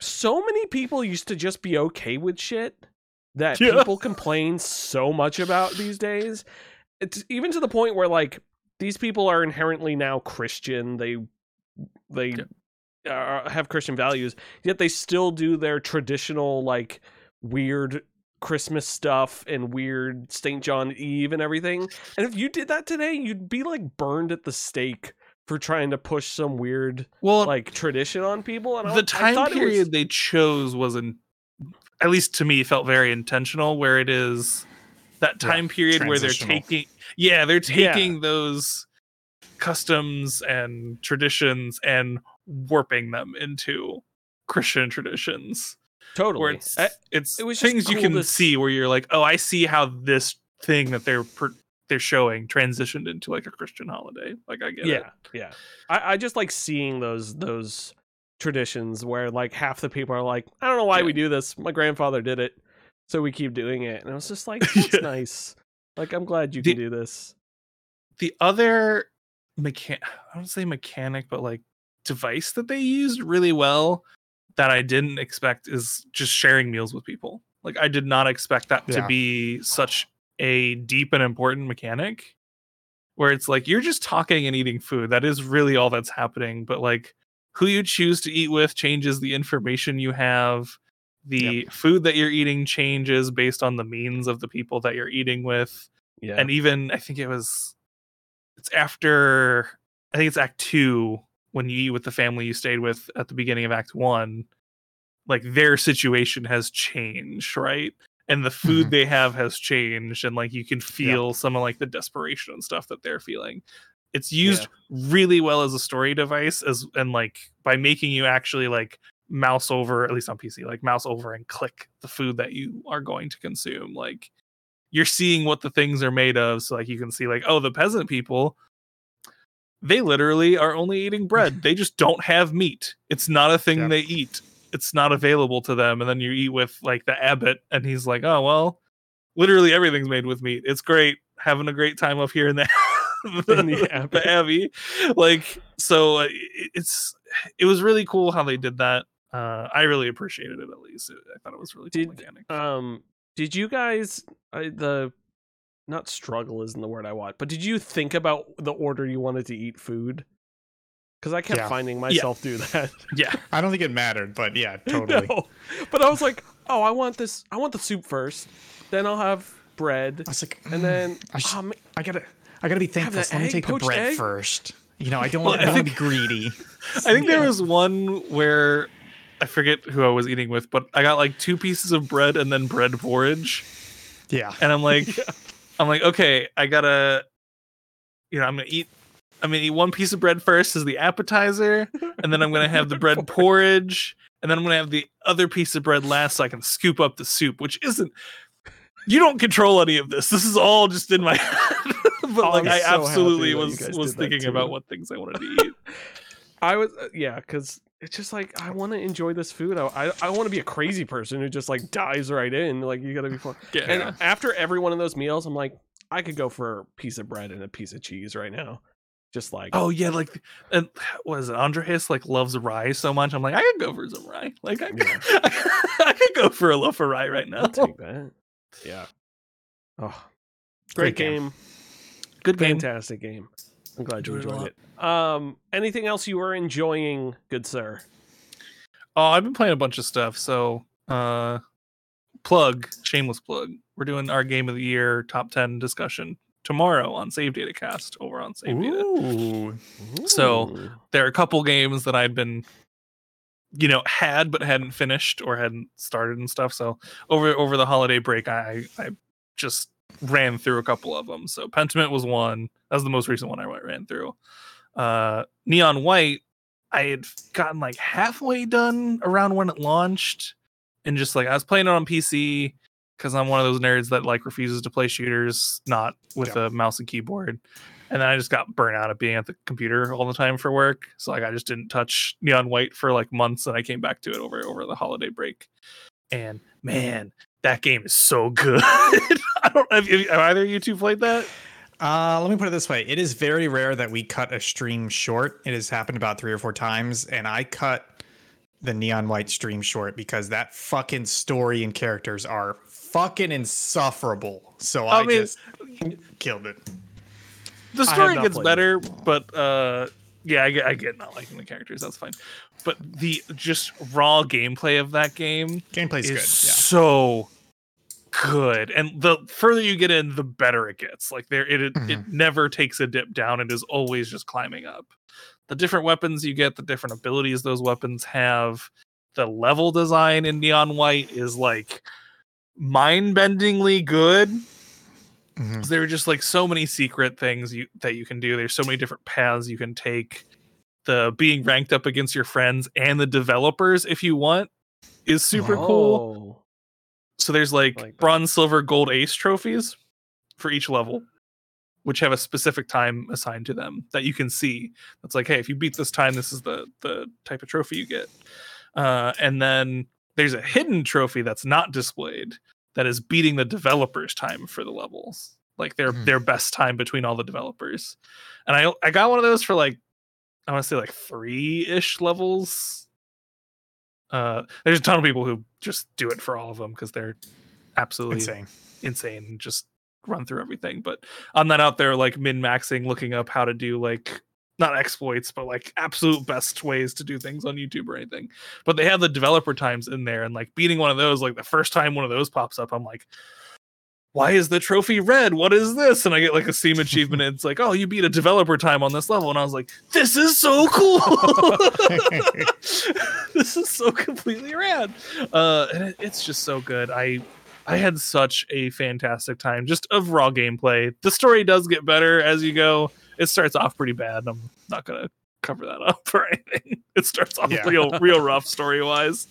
S1: so many people used to just be okay with shit that
S3: Yeah.
S1: people complain so much about these days. It's even to the point where like these people are inherently now Christian. They they uh, have Christian values, yet they still do their traditional like weird Christmas stuff and weird St. John Eve and everything. And if you did that today, you'd be like burned at the stake for trying to push some weird
S3: Well,
S1: like tradition on people. And
S3: the
S1: I
S3: time
S1: thought it was-
S3: period they chose wasn't, at least to me, felt very intentional. Where it is that
S2: Yeah,
S3: time period where they're taking, yeah, they're
S1: Yeah.
S3: taking those customs and traditions and warping them into Christian traditions
S1: totally.
S3: where it's
S1: I-
S3: it's
S1: it was
S3: things you can
S1: to
S3: see where you're like, oh, I see how this thing that they're per- they're showing transitioned into like a Christian holiday. Like I get it.
S1: yeah, yeah. I, I just like seeing those those traditions where like half the people are like, I don't know why
S3: Yeah.
S1: we do this. My grandfather did it, so we keep doing it. And I was just like, that's
S3: Yeah.
S1: nice. Like I'm glad you
S3: The-
S1: can do this.
S3: The other mechan I don't say mechanic, but like device that they used really well that I didn't expect is just sharing meals with people. Like I did not expect that to be such a deep and important mechanic where it's like you're just talking and eating food. That is really all that's happening, but like who you choose to eat with changes the information you have. The food that you're eating changes based on the means of the people that you're eating with
S1: Yeah,
S3: and even I think it was it's after I think it's Act Two when you eat with the family you stayed with at the beginning of Act One, like their situation has changed, right? And the food
S2: Mhm.
S3: they have has changed, and like you can feel some of like the desperation and stuff that they're feeling. It's used really well as a story device, as and like by making you actually like mouse over, at least on PC, like mouse over and click the food that you are going to consume. Like you're seeing what the things are made of so like you can see like oh the peasant people they literally are only eating bread. They just don't have meat. It's not a thing
S2: Yep.
S3: they eat. It's not available to them. And then you eat with like the abbot and he's like oh well literally everything's made with meat. It's great. Having a great time up here in the
S1: In the Abbey.
S3: the abbey. like so uh, it- it's it was really cool how they did that. Uh i really appreciated it at least. I thought it was really cool
S1: Did-
S3: mechanic.
S1: Um, did you guys the not struggle isn't the word I want, but did you think about the order you wanted to eat food? Because I kept
S2: Yeah.
S1: finding myself do that.
S3: yeah
S2: I don't think it mattered, but yeah, totally.
S1: No. But I was like, oh, I want this. I want the soup first. Then I'll have bread,
S2: I was like,
S1: and then
S2: "Mm, I, sh-
S1: ma-
S2: I gotta, I gotta be thankful.
S1: that
S2: so Let me take the bread
S1: egg?
S2: first. You know, I don't
S3: Well,
S2: want
S3: I
S2: to be greedy.
S3: I think there was one where I forget who I was eating with, but I got like two pieces of bread and then bread porridge,
S2: Yeah,
S3: and I'm like,
S1: Yeah.
S3: I'm like, okay, I gotta, you know, I'm gonna eat. I'm gonna eat one piece of bread first as the appetizer, and then I'm gonna have the bread porridge, and then I'm gonna have the other piece of bread last, so I can scoop up the soup, which isn't. You don't control any of this. This is all just in my head. but
S1: Oh,
S3: like,
S1: I'm
S3: I
S1: so
S3: absolutely was was thinking about what things I wanted to eat.
S1: I was uh, yeah, because it's just like I want to enjoy this food. I I, I want to be a crazy person who just like dives right in. Like you got to be fun.
S3: Yeah.
S1: And after every one of those meals, I'm like, I could go for a piece of bread and a piece of cheese right now. Just like
S3: Oh yeah, like and what is it? Andreas like loves rye so much. I'm like, I could go for some rye. Like I,
S1: Yeah.
S3: I could go for a loaf of rye right now.
S1: I'll take that. Yeah. Oh, great,
S2: Great game.
S1: game.
S3: Good game.
S1: Fantastic game. I'm glad you
S3: Enjoyed it
S1: it. Um, anything else you were enjoying, good sir?
S3: Oh, I've been playing a bunch of stuff. So, uh, plug, shameless plug. We're doing our game of the year top ten discussion tomorrow on Save Data Cast over on Save Data.
S2: Ooh,
S3: So- There are a couple games that I'd been, you know, had but hadn't finished or hadn't started and stuff. So over over the holiday break, I I just ran through a couple of them. So Pentiment was one. That was the most recent one I went- ran through. Uh, Neon White, I had gotten like halfway done around when it launched, and just like I was playing it on PC because I'm one of those nerds that like refuses to play shooters not with a mouse and keyboard. And then I just got burnt out of being at the computer all the time for work. So like I just didn't touch Neon White for like months, and I came back to it over over the holiday break. And man, that game is so good. I don't have, have either of you two played that?
S2: Uh, let me put it this way: it is very rare that we cut a stream short. It has happened about three or four times, and I cut the neon white stream short because that fucking story and characters are fucking insufferable. So I,
S3: I mean,
S2: just killed it.
S3: The story gets
S1: played it.
S3: better, but uh yeah, I get I get not liking the characters. That's fine. But the just raw gameplay of that game
S2: Gameplay's
S3: is
S2: good. Yeah.
S3: so good and the further you get in the better it gets like there it it,
S2: Mm-hmm.
S3: it never takes a dip down it is always just climbing up the different weapons you get the different abilities those weapons have the level design in neon white is like mind-bendingly good
S2: Mhm.
S3: there are just like so many secret things you that you can do there's so many different paths you can take the being ranked up against your friends and the developers if you want is super cool.
S1: Oh.
S3: So there's like,
S1: like
S3: bronze, silver, gold, ace trophies for each level, which have a specific time assigned to them that you can see. That's like, hey, if you beat this time, this is the the type of trophy you get. Uh, and then there's a hidden trophy that's not displayed that is beating the developers' time for the levels, like their
S2: Hmm.
S3: their best time between all the developers. And I I got one of those for like I want to say like three ish levels. Uh, there's a ton of people who just do it for all of them because they're absolutely
S2: Insane.
S3: insane and just run through everything. But I'm not out there like min maxing, looking up how to do like not exploits, but like absolute best ways to do things on YouTube or anything. But they have the developer times in there, and like beating one of those, like the first time one of those pops up, I'm like, why is the trophy red? What is this? And I get like a Steam achievement, and it's like, oh, you beat a developer time on this level. And I was like, this is so cool. this is so completely rad. Uh, and it, it's just so good. I I had such a fantastic time just of raw gameplay. The story does get better as you go. It starts off pretty bad. I'm not gonna cover that up or anything. It starts off
S2: Yeah.
S3: real real rough story wise,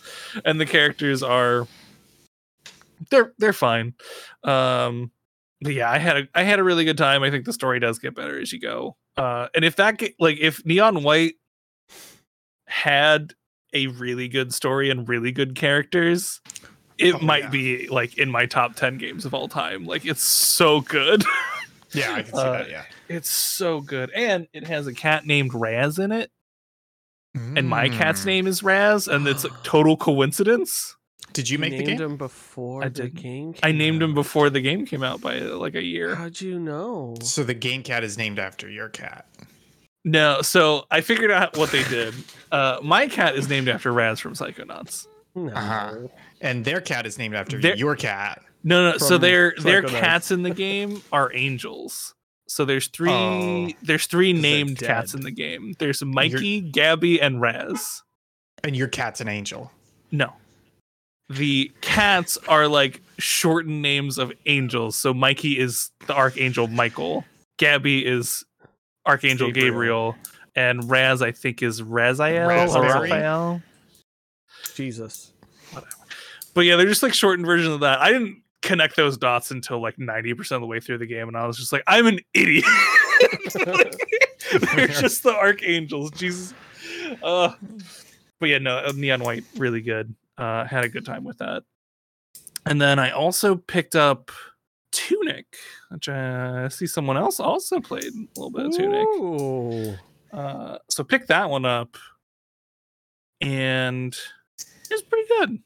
S3: and the characters are they're they're fine. Um, but yeah, I had a I had a really good time. I think the story does get better as you go. Uh, and if that like if Neon White had a really good story and really good characters, it
S2: Oh,
S3: might
S2: yeah.
S3: be like in my top 10 games of all time. Like it's so good.
S2: Yeah, I can see
S3: Uh,
S2: that. Yeah.
S3: It's so good. And it has a cat named Raz in it. And my cat's
S2: Mm.
S3: name is Raz, and it's a total coincidence.
S2: Did you make the
S1: named
S2: game?
S1: him before
S3: I
S1: the
S3: didn't.
S1: game?
S3: I
S1: came
S3: named him before the game came out by like a year.
S1: How'd you know?
S2: So the game cat is named after your cat.
S3: No, so I figured out what they did. Uh, my cat is named after Raz from Psychonauts.
S1: No.
S2: Uh-huh. And their cat is named after
S3: Their-
S2: your cat.
S3: No, no. So
S1: From
S3: their their cats in the game are angels. So there's oh, three
S2: Oh.
S3: there's three named cats in the game. There's Mikey, Gabby, and Raz.
S2: And your cat's an angel.
S3: No. The cats are like shortened names of angels. So Mikey is the archangel Michael. Gabby is archangel Gabriel,
S1: Gabriel.
S3: and Raz I think is Raziel or
S2: Raspberry?
S3: Raphael.
S1: Jesus.
S3: But yeah, they're just like shortened versions of that. I didn't connect those dots until like 90% of the way through the game, and I was just like, I'm an idiot. they're just the archangels. Jesus. Uh, but yeah, no, uh, Neon White, really good. Uh, had a good time with that. And then I also picked up Tunic, which uh, I see someone else also played a little bit of Tunic. Uh, so pick that one up, and it's pretty good.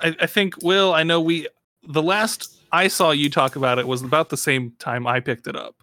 S3: I, I think Will. I know we the last I saw you talk about it was about the same time I picked it up,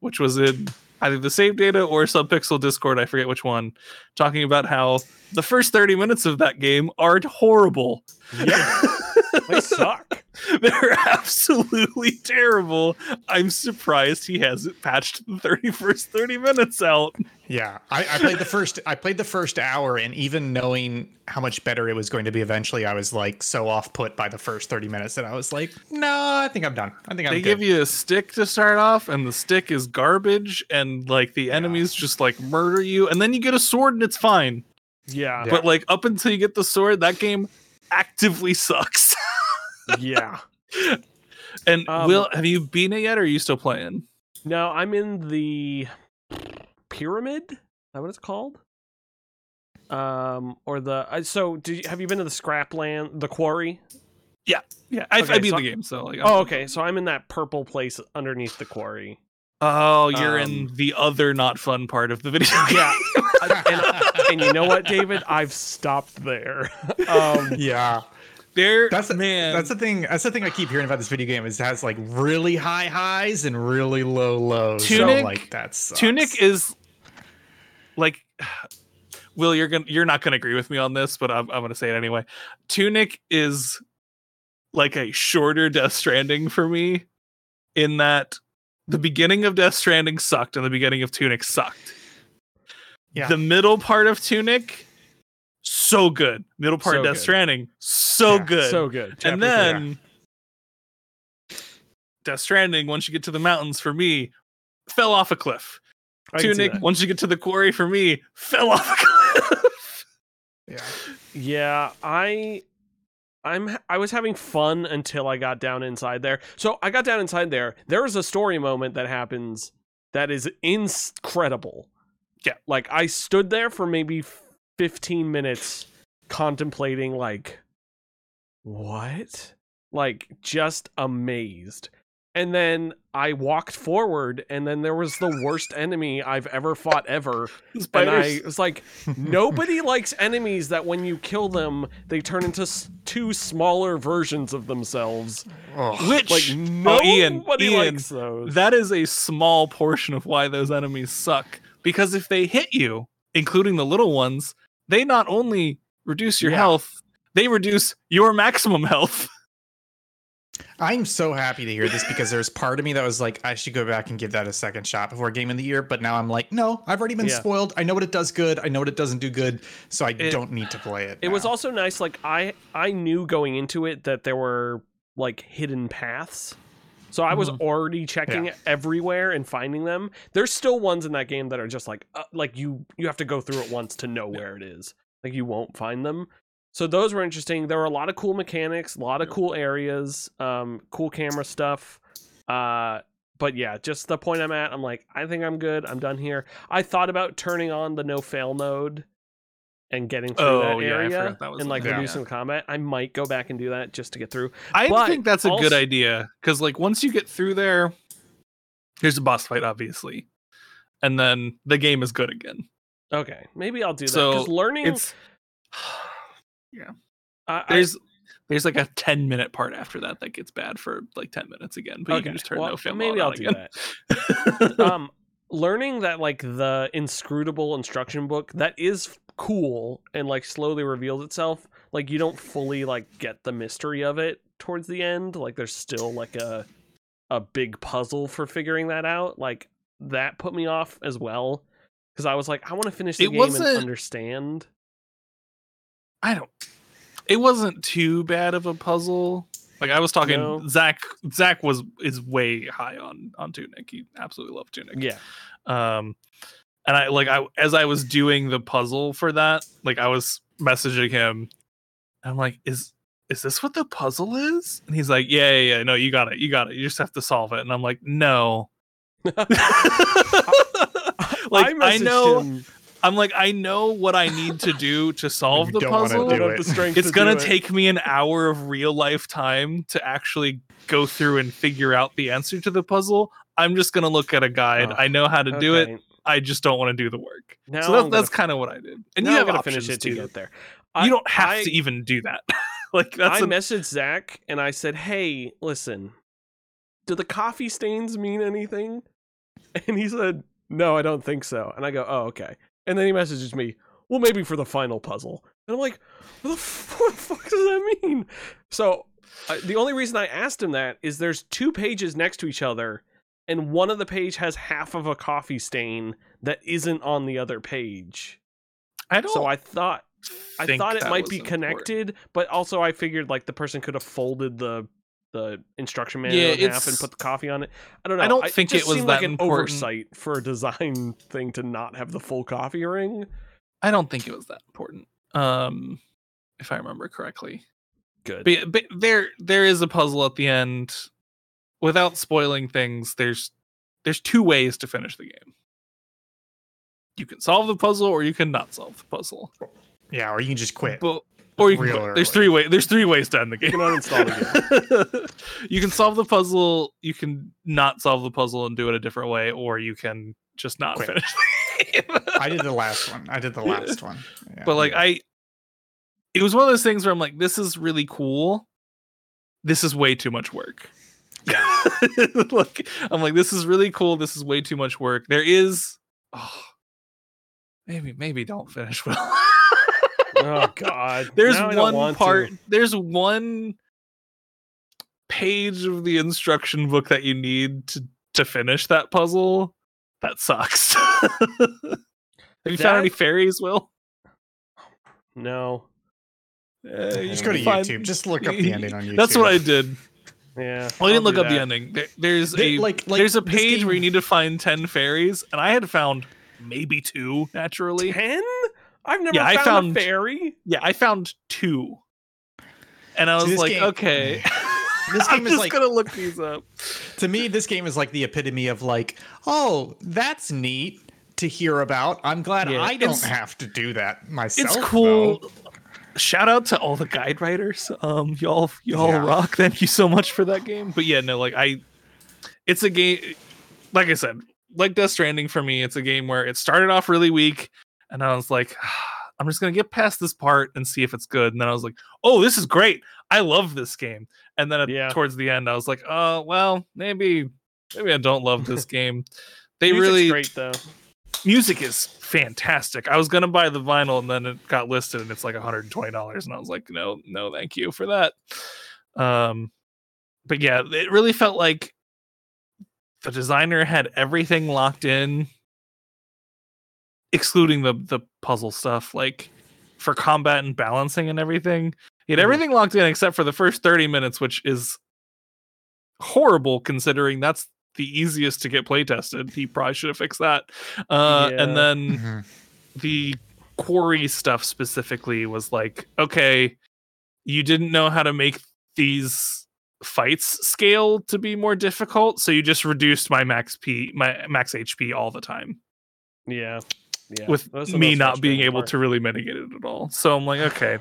S3: which was in either the save data or subpixel Discord. I forget which one, talking about how the first thirty minutes of that game are horrible.
S1: Yeah. they suck.
S3: They're absolutely terrible. I'm surprised he hasn't patched the 31st 30 minutes out.
S2: Yeah, I, I played the first. I played the first hour, and even knowing how much better it was going to be eventually, I was like so off put by the first thirty minutes that I was like, no, I think I'm done. I think I'm done.
S3: they
S2: good.
S3: give you a stick to start off, and the stick is garbage, and like the enemies just like murder you, and then you get a sword and it's fine.
S1: Yeah.
S3: But like up until you get the sword, that game actively sucks.
S1: Yeah.
S3: and
S1: Um,
S3: Will, have you beaten it yet, or are you still playing?
S1: No, I'm in the pyramid. Is that what it's called? Um, or the I so did you, have you been to the scrapland, the quarry?
S3: Yeah, yeah. I
S1: Okay,
S3: beat
S1: so-
S3: the game, so like.
S1: Oh, okay. So I'm in that purple place underneath the quarry.
S3: Oh, you're in
S1: Um,
S3: the other not fun part of the video.
S1: Yeah. and, and you know what, David? I've stopped there. um,
S2: yeah,
S3: there,
S2: that's the
S3: man.
S2: That's the thing. That's the thing I keep hearing about this video game is it has like really high highs and really low lows.
S3: Tunic-
S2: so, like that's
S3: Tunic is like Will, you're gonna you're not gonna agree with me on this, but I'm I'm gonna say it anyway. Tunic is like a shorter Death Stranding for me, in that the beginning of Death Stranding sucked and the beginning of Tunic sucked.
S2: Yeah.
S3: The middle part of Tunic, so good. Middle part of Death
S1: good.
S3: Stranding, so
S2: Yeah,
S3: good.
S1: so good. Chapter
S3: and
S1: three.
S3: then Death Stranding, once you get to the mountains, for me, fell off a cliff.
S1: I
S3: Tunic, once you get to the quarry, for me, fell off a cliff.
S2: Yeah.
S1: Yeah, I I'm I was having fun until I got down inside there. So I got down inside there. There is a story moment that happens that is incredible.
S3: Yeah.
S1: Like I stood there for maybe 15 minutes contemplating like what? Like just amazed. And then I walked forward and then there was the worst enemy I've ever fought ever and I was like, nobody likes enemies that when you kill them, they turn into s- two smaller versions of themselves.
S2: Oh.
S3: Which
S1: Like
S3: oh, Ian,
S1: nobody
S3: Ian,
S1: likes those.
S3: that is a small portion of why those enemies suck. Because if they hit you, including the little ones, they not only reduce your
S1: Yeah.
S3: health, they reduce your maximum health.
S2: I'm so happy to hear this because there's part of me that was like, I should go back and give that a second shot before game of the year. But now I'm like, no, I've already been
S1: Yeah.
S2: spoiled. I know what it does good. I know what it doesn't do good. So I
S3: It-
S2: don't need to play it.
S1: it was also nice. Like I, I knew going into it that there were like hidden paths. So I was
S3: Mhm.
S1: already checking
S2: Yeah.
S1: everywhere and finding them. There's still ones in that game that are just like, uh, like you, you have to go through it once to know where it is. Like you won't find them. So those were interesting. There were a lot of cool mechanics, a lot of cool areas, um, cool camera stuff. Uh, but yeah, just the point I'm at, I'm like, I think I'm good. I'm done here. I thought about turning on the no fail mode and getting through
S3: Oh,
S1: that
S3: yeah,
S1: area
S3: that was
S1: and like
S3: thing,
S1: reducing the combat. I might go back and do that just to get through.
S3: I
S1: But
S3: think that's a good idea because, like, once you get through there, here's a boss fight, obviously, and then the game is good again.
S1: Okay, maybe I'll do that
S3: So,
S1: because learning.
S3: It's
S1: I- I-
S3: there's there's like a 10 minute part after that that gets bad for like 10 minutes again, but you can just turn
S1: well,
S3: no fail
S1: maybe I'll
S3: on
S1: do
S3: again.
S1: that. um learning that like the inscrutable instruction book that is cool and like slowly reveals itself like you don't fully like get the mystery of it towards the end like there's still like a a big puzzle for figuring that out like that put me off as well because i was like i want to finish the
S3: It
S1: game
S3: wasn't-
S1: and understand
S3: I don't. It wasn't too bad of a puzzle. Like I was talking,
S1: No.
S3: Zach. Zach was is way high on on Tunic. He absolutely loved Tunic.
S1: yeah
S3: Um, and I like I as I was doing the puzzle for that, like I was messaging him. I'm like, is is this what the puzzle is? And he's like, yeah, yeah, yeah. No, you got it. You got it. You just have to solve it. And I'm like, no. like I,
S1: messaged
S3: know.
S1: him,
S3: I'm like, I know what I need to do to solve
S2: You
S3: the
S2: don't wanna
S3: puzzle.
S2: Do it.
S1: the
S3: It's
S1: to
S3: gonna
S1: do it.
S3: take me an hour of real life time to actually go through and figure out the answer to the puzzle. I'm just gonna look at a guide.
S1: Oh,
S3: I know how to do it. I just don't want to do the work.
S1: now
S3: so
S1: I'm
S3: that's,
S1: gonna
S3: kind of what I did. And you have
S1: gonna
S3: options
S1: finish it
S3: too.
S1: to get there.
S3: you don't have
S1: I-
S3: to even do that. like that's
S1: I messaged Zach and I said, "Hey, listen, do the coffee stains mean anything?" And he said, "No, I don't think so." And I go, "Oh, okay." And then he messages me, "Well, maybe for the final puzzle." And I'm like, "What the, f- what the fuck does that mean?" So uh, the only reason I asked him that is there's two pages next to each other, and one of the page has half of a coffee stain that isn't on the other page.
S3: I don't.
S1: So I thought I thought it might be
S3: important.
S1: connected, but also I figured like the person could have folded the the instruction manual
S3: Yeah,
S1: in half and put the coffee on it. I don't know.
S3: I don't
S1: I-
S3: think
S1: just
S3: it was
S1: seemed like
S3: that
S1: an
S3: important.
S1: oversight for a design thing to not have the full coffee ring.
S3: I don't think it was that important. Um, if I remember correctly.
S1: Good.
S3: But, but there there is a puzzle at the end. Without spoiling things, there's there's two ways to finish the game. You can solve the puzzle or you can not solve the puzzle.
S2: Yeah, or you can just quit.
S3: But or you can there's three ways there's three ways to end the game.
S1: You can uninstall game.
S3: you can solve the puzzle, you can not solve the puzzle and do it a different way, or you can just not
S2: Quit.
S3: finish the game.
S2: I did the last one. I did the last one. Yeah.
S3: but like I it was one of those things where I'm like, this is really cool. This is way too much work.
S2: Yeah.
S3: like I'm like, this is really cool. This is way too much work. There is oh, maybe maybe don't finish well.
S1: Oh God.
S3: there's
S1: Now
S3: one part
S1: to.
S3: there's one page of the instruction book that you need to to finish that puzzle that sucks have you found any fairies will
S1: No.
S3: Uh, you
S2: just go to
S3: can find-
S2: YouTube. Just look up the ending on YouTube.
S3: that's what i did
S1: Yeah.
S3: Well, I didn't look
S1: do
S3: up the ending. There- There's
S2: They-
S3: a
S2: like- like
S3: there's a
S2: this
S3: page where you need to find ten fairies, and I had found maybe two naturally.
S1: Ten? I've never
S3: Yeah, I
S1: found,
S3: found-
S1: a fairy.
S3: Yeah, I found two, and I
S2: See,
S3: was
S2: this
S3: like,
S2: game-
S3: okay,
S2: This
S3: I'm
S2: game is
S3: just
S2: like
S3: gonna look these up.
S2: to me, this game is like the epitome of like, oh, that's neat to hear about. I'm glad
S3: Yeah,
S2: I don't have to do that myself.
S3: It's cool.
S2: though.
S3: Shout out to all the guide writers. Um, y'all, y'all
S2: Yeah.
S3: rock. Thank you so much for that game. But yeah, no, like I, it's a game. Like I said, like Death Stranding for me, it's a game where it started off really weak, and I was like, I'm just gonna get past this part and see if it's good. And then I was like, oh, this is great. I love this game. And then at,
S1: Yeah.
S3: towards the end, I was like, oh, well, maybe, maybe I don't love this game. They really
S1: great though.
S3: music is fantastic. I was gonna buy the vinyl and then it got listed and it's like $120 and I was like, no, no, thank you for that. Um but yeah, it really felt like the designer had everything locked in excluding the the puzzle stuff like for combat and balancing and everything. He had
S1: Mhm.
S3: everything locked in except for the first 30 minutes which is horrible considering that's the easiest to get play tested. He probably should have fixed that. Uh,
S1: Yeah.
S3: And then
S2: Mhm.
S3: the quarry stuff specifically was like, okay, you didn't know how to make these fights scale to be more difficult, so you just reduced my max p my max HP all the time
S1: Yeah. Yeah.
S3: with me not being able
S1: part.
S3: to really mitigate it at all. So I'm like, okay.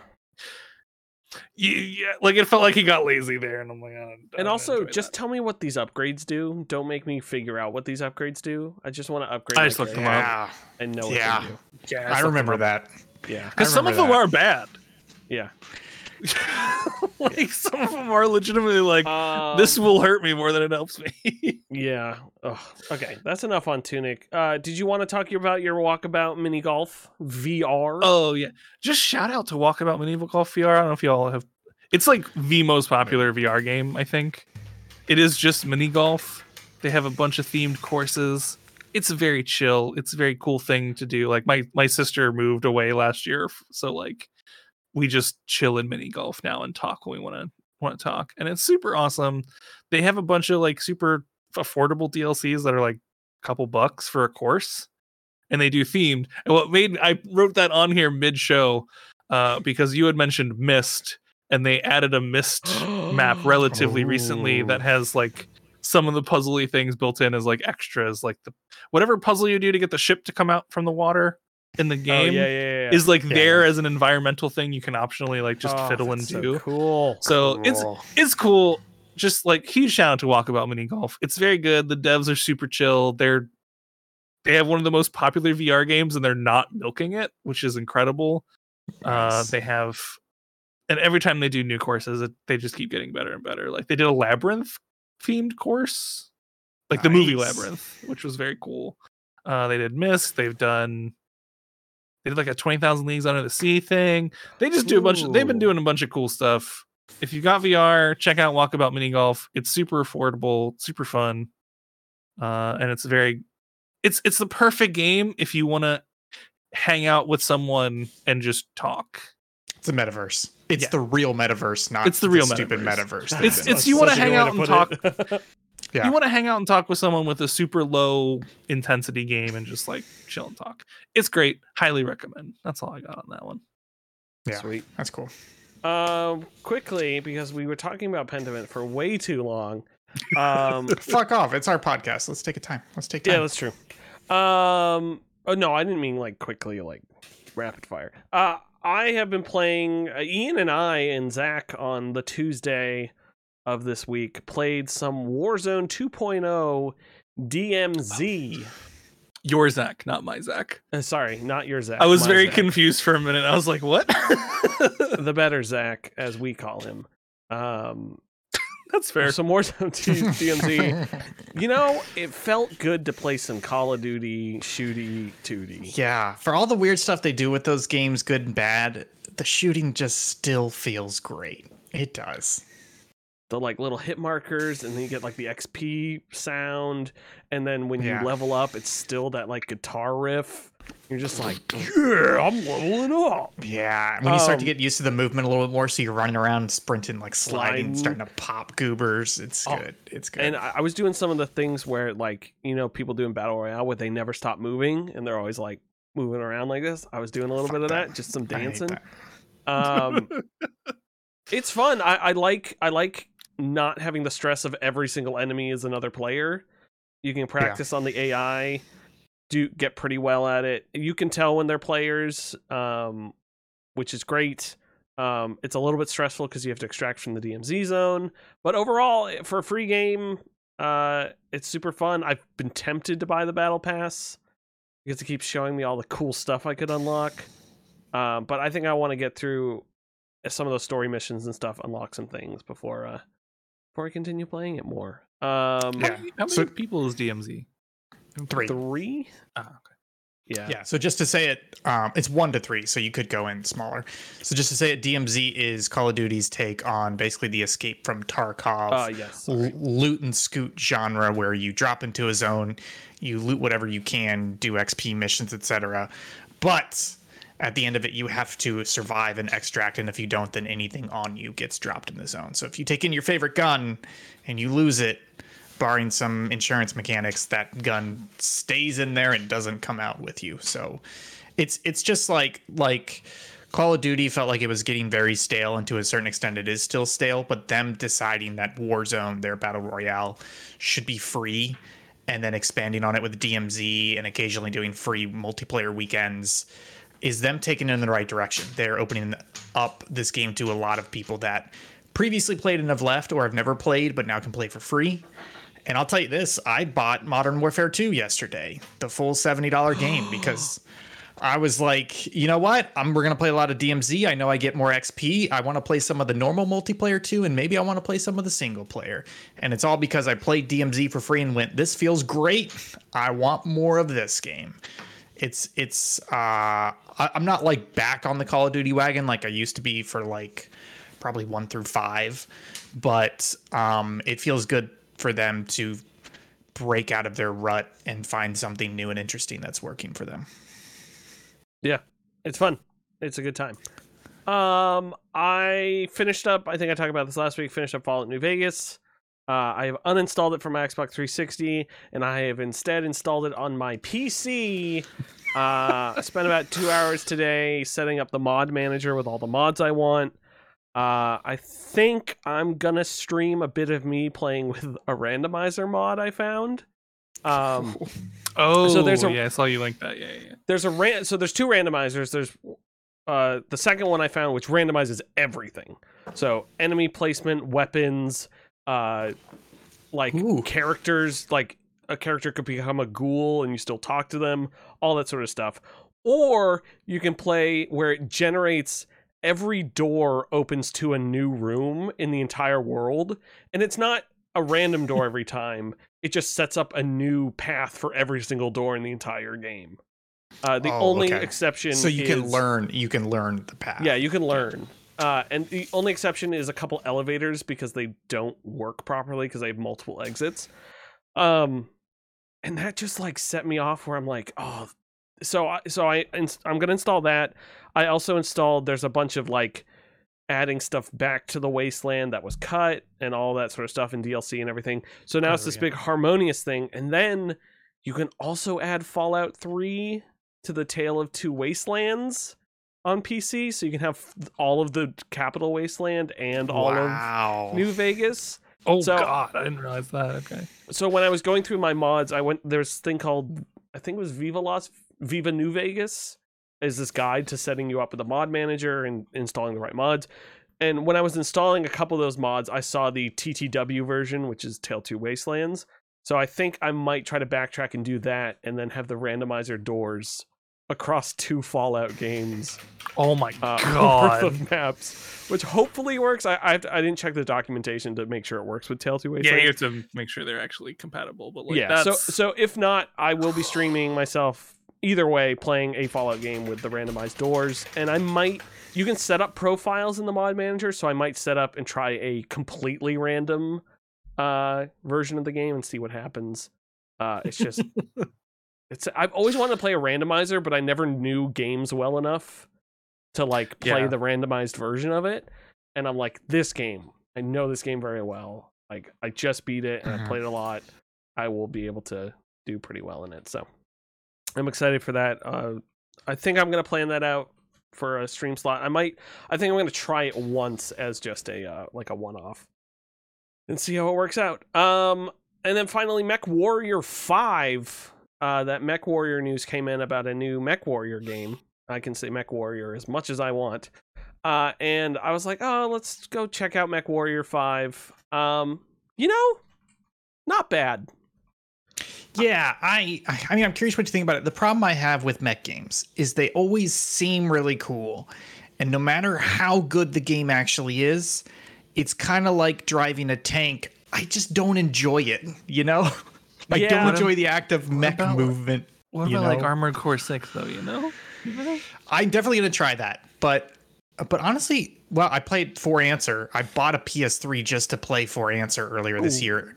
S3: Yeah, yeah, like it felt like he got lazy there, and I'm like, I don't- I
S1: And
S3: don't
S1: also, just
S3: that.
S1: tell me what these upgrades do. Don't make me figure out what these upgrades do. I just want to upgrade.
S3: I just looked them
S1: character
S3: up.
S2: Yeah,
S1: and know what
S2: Yeah.
S1: they do.
S3: Yeah,
S2: I remember that.
S1: Yeah.
S3: because some of them
S2: remember
S3: are bad.
S1: Yeah.
S3: like some of them are legitimately like this
S1: Um,
S3: will hurt me more than it helps me.
S1: Yeah. Ugh. Okay, that's enough on Tunic. Uh, did you want to talk about your walkabout mini golf VR?
S3: oh yeah, just shout out to Walkabout Mini Golf VR. I don't know if y'all have. It's like the most popular VR game. I think it is just mini golf. They have a bunch of themed courses. It's very chill. It's a very cool thing to do. Like my my sister moved away last year, so like we just chill in mini golf now and talk when we want to want to talk, and it's super awesome. They have a bunch of like super affordable DLCs that are like a couple bucks for a course, and they do themed. And what made I wrote that on here mid show uh, because you had mentioned Myst, and they added a Myst map relatively recently that has like some of the puzzly things built in as like extras, like the whatever puzzle you do to get the ship to come out from the water in the
S1: Oh,
S3: game
S1: yeah, yeah, yeah.
S3: is like
S2: Yeah.
S3: there as an environmental thing you can optionally like just
S1: Oh,
S3: fiddle
S1: that's so
S3: into.
S1: cool.
S3: So it's
S2: Cool.
S3: it's cool. Just like huge shout out to Walkabout Mini Golf. It's very good. The devs are super chill. They're they have one of the most popular VR games and they're not milking it, which is incredible. Uh they have and every time they do new courses, it, they just keep getting better and better. Like they did a labyrinth themed course, like the movie Labyrinth, which was very cool. Uh they did Myst, they've done they did like a 20,000 Leagues Under the Sea thing. They just do a bunch of, they've been doing a bunch of cool stuff. If you got VR, check out Walkabout Mini Golf. It's super affordable, super fun. Uh, and it's very it's it's the perfect game if you want to hang out with someone and just talk.
S2: It's a metaverse. It's
S3: Yeah.
S2: the real metaverse, not
S3: It's the real
S2: stupid
S3: metaverse.
S2: metaverse.
S3: It's-
S2: they've
S3: you wanna hang out and
S1: put it.
S2: Yeah.
S3: You want to hang out and talk with someone with a super low intensity game and just like chill and talk. It's great. Highly recommend. That's all I got on that one.
S2: yeah,
S1: Sweet.
S2: that's cool.
S1: Um, quickly because we were talking about Pentiment for way too long. Um,
S2: Fuck off. It's our podcast. Let's take a time. Let's take time.
S1: yeah, that's true. Um, oh no, I didn't mean like quickly, like rapid fire. Uh, I have been playing. Uh, Ian and I and Zach on the Tuesday of this week played some Warzone 2.0 DMZ.
S3: Your Zach, not my Zach.
S1: Uh, sorry, not your Zach.
S3: I was very
S1: Zach.
S3: confused for a minute. I was like, what?
S1: the better Zach, as we call him. Um,
S3: That's fair.
S1: some Warzone 2 DMZ. You know, it felt good to play some Call of Duty shooty tooty.
S2: yeah, for all the weird stuff they do with those games, good and bad, the shooting just still feels great. It does.
S1: The like little hit markers, and then you get like the XP sound, and then when
S2: Yeah.
S1: you level up, it's still that like guitar riff. You're just like, yeah, I'm leveling up.
S2: Yeah, when you start to
S1: Um,
S2: get used to the movement a little bit more, so you're running around, sprinting, like
S1: Sliding.
S2: sliding, starting to pop goobers. It's
S1: Oh,
S2: good. It's good.
S1: And I, was doing some of the things where, like, you know, people doing battle royale where they never stop moving and they're always like moving around like this. I was doing a little
S2: Fuck
S1: bit of
S2: that.
S1: that, just some dancing. Um, it's fun. I, I like I like not having the stress of every single enemy is another player. You can practice on the AI, do get pretty well at it. You can tell when they're players, um, which is great. Um, it's a little bit stressful because you have to extract from the DMZ zone, but overall, eh, for a free game, uh, it's super fun. I've been tempted to buy the battle pass because it keeps showing me all the cool stuff I could unlock. Um, but I think I want to get through some of those story missions and stuff, unlock some things before uh before I continue playing it more. Um,
S3: How
S2: Yeah.
S3: many, how many
S2: So-
S3: people is DMZ?
S2: Three.
S1: three.
S3: Ah, okay.
S1: Yeah.
S2: Yeah. So just to say it, um, it's one to three, so you could go in smaller. So just to say it, DMZ is Call of Duty's take on basically the escape from Tarkov.
S1: Uh, yes.
S2: l- loot and scoot genre where you drop into a zone, you loot whatever you can, do XP missions, etc. But at the end of it, you have to survive and extract, and if you don't, then anything on you gets dropped in the zone. So if you take in your favorite gun and you lose it, barring some insurance mechanics, that gun stays in there and doesn't come out with you. So it's it's just like like Call of Duty felt like it was getting very stale, and to a certain extent, it is still stale. But them deciding that Warzone, their battle royale, should be free, and then expanding on it with DMZ and occasionally doing free multiplayer weekends, is them taking it in the right direction. They're opening up this game to a lot of people that previously played and have left, or have never played but now can play for free. And I'll tell you this: I bought Modern Warfare 2 yesterday, the full seventy dollar game, because I was like, you know what? I'm we're gonna play a lot of DMZ. I know I get more XP. I want to play some of the normal multiplayer too, and maybe I want to play some of the single player. And it's all because I played DMZ for free and went, this feels great. I want more of this game. It's it's uh I, I'm not like back on the Call of Duty wagon like I used to be for like probably one through five, but um it feels good for them to break out of their rut and find something new and interesting that's working for them.
S1: Yeah, it's fun. It's a good time. Um, I finished up. I think I talked about this last week. Finished up Fallout New Vegas. Uh, I have uninstalled it from my Xbox 360, and I have instead installed it on my PC. Uh, I spent about two hours today setting up the mod manager with all the mods I want. Uh, I think I'm gonna stream a bit of me playing with a randomizer mod I found. Um,
S3: Oh,
S1: there's a-
S3: yeah, I saw you link that. Yeah, yeah. yeah.
S1: there's a ran- so there's two randomizers there's uh the second one i found which randomizes everything so enemy placement weapons uh like
S2: Ooh.
S1: characters like a character could become a ghoul and you still talk to them all that sort of stuff or you can play where it generates every door opens to a new room in the entire world and it's not a random door every time it just sets up a new path for every single door in the entire game uh, the
S2: Oh,
S1: only
S2: okay.
S1: exception
S2: so you can
S1: is-
S2: learn you can learn the path
S1: yeah, you can learn. Uh, and the only exception is a couple elevators because they don't work properly because they have multiple exits. Um, and that just like set me off where I'm like, oh, so I so I I'm gonna install that. I also installed. There's a bunch of like adding stuff back to the wasteland that was cut and all that sort of stuff in DLC and everything. So now it's
S3: Oh,
S1: this
S3: yeah.
S1: big harmonious thing, and then you can also add Fallout Three to the Tale of Two Wastelands on PC, so you can have all of the capital wasteland and all
S2: wow.
S1: of New Vegas.
S3: Oh
S1: So-
S3: God, I didn't realize that. Okay.
S1: So when I was going through my mods, I went there's thing called I think it was Viva Las Viva New Vegas is this guide to setting you up with a mod manager and installing the right mods. And when I was installing a couple of those mods, I saw the TTW version, which is Tale 2 Wastelands. So I think I might try to backtrack and do that and then have the randomizer doors across two Fallout games
S3: Oh my
S1: uh,
S3: God.
S1: worth of maps, which hopefully works. I I, I didn't check the documentation to make sure it works with Tale 2 Wastelands.
S3: yeah, you have to make sure they're actually compatible. But like,
S1: yeah.
S3: that's
S1: So so if not, I will be streaming myself either way, playing a Fallout game with the randomized doors, and I might. You can set up profiles in the mod manager, so I might set up and try a completely random uh, version of the game and see what happens. Uh, it's just, it's. I've always wanted to play a randomizer, but I never knew games well enough to like play
S3: Yeah.
S1: the randomized version of it. And I'm like, this game, I know this game very well. Like, I just beat it and I
S2: Mhm.
S1: played a lot. I will be able to do pretty well in it. So I'm excited for that. Uh, I think I'm gonna plan that out for a stream slot. I might. I think I'm gonna try it once as just a uh, like a one off, and see how it works out. Um, and then finally, Mech Warrior Five. Uh, that Mech Warrior news came in about a new Mech Warrior game. I can say Mech Warrior as much as I want. Uh, and I was like, oh, let's go check out Mech Warrior Five. Um, you know, not bad.
S2: Yeah, I I mean I'm curious what you think about it. The problem I have with mech games is they always seem really cool. And no matter how good the game actually is, it's kind of like driving a tank. I just don't enjoy it, you know? I
S1: Yeah.
S2: don't enjoy the act of mech
S3: about-
S2: movement.
S3: What
S2: you
S3: about like? Armored Core Six though? You know,
S2: I'm definitely gonna try that. But but honestly, well, I played For Answer. I bought a PS3 just to play For Answer earlier this year.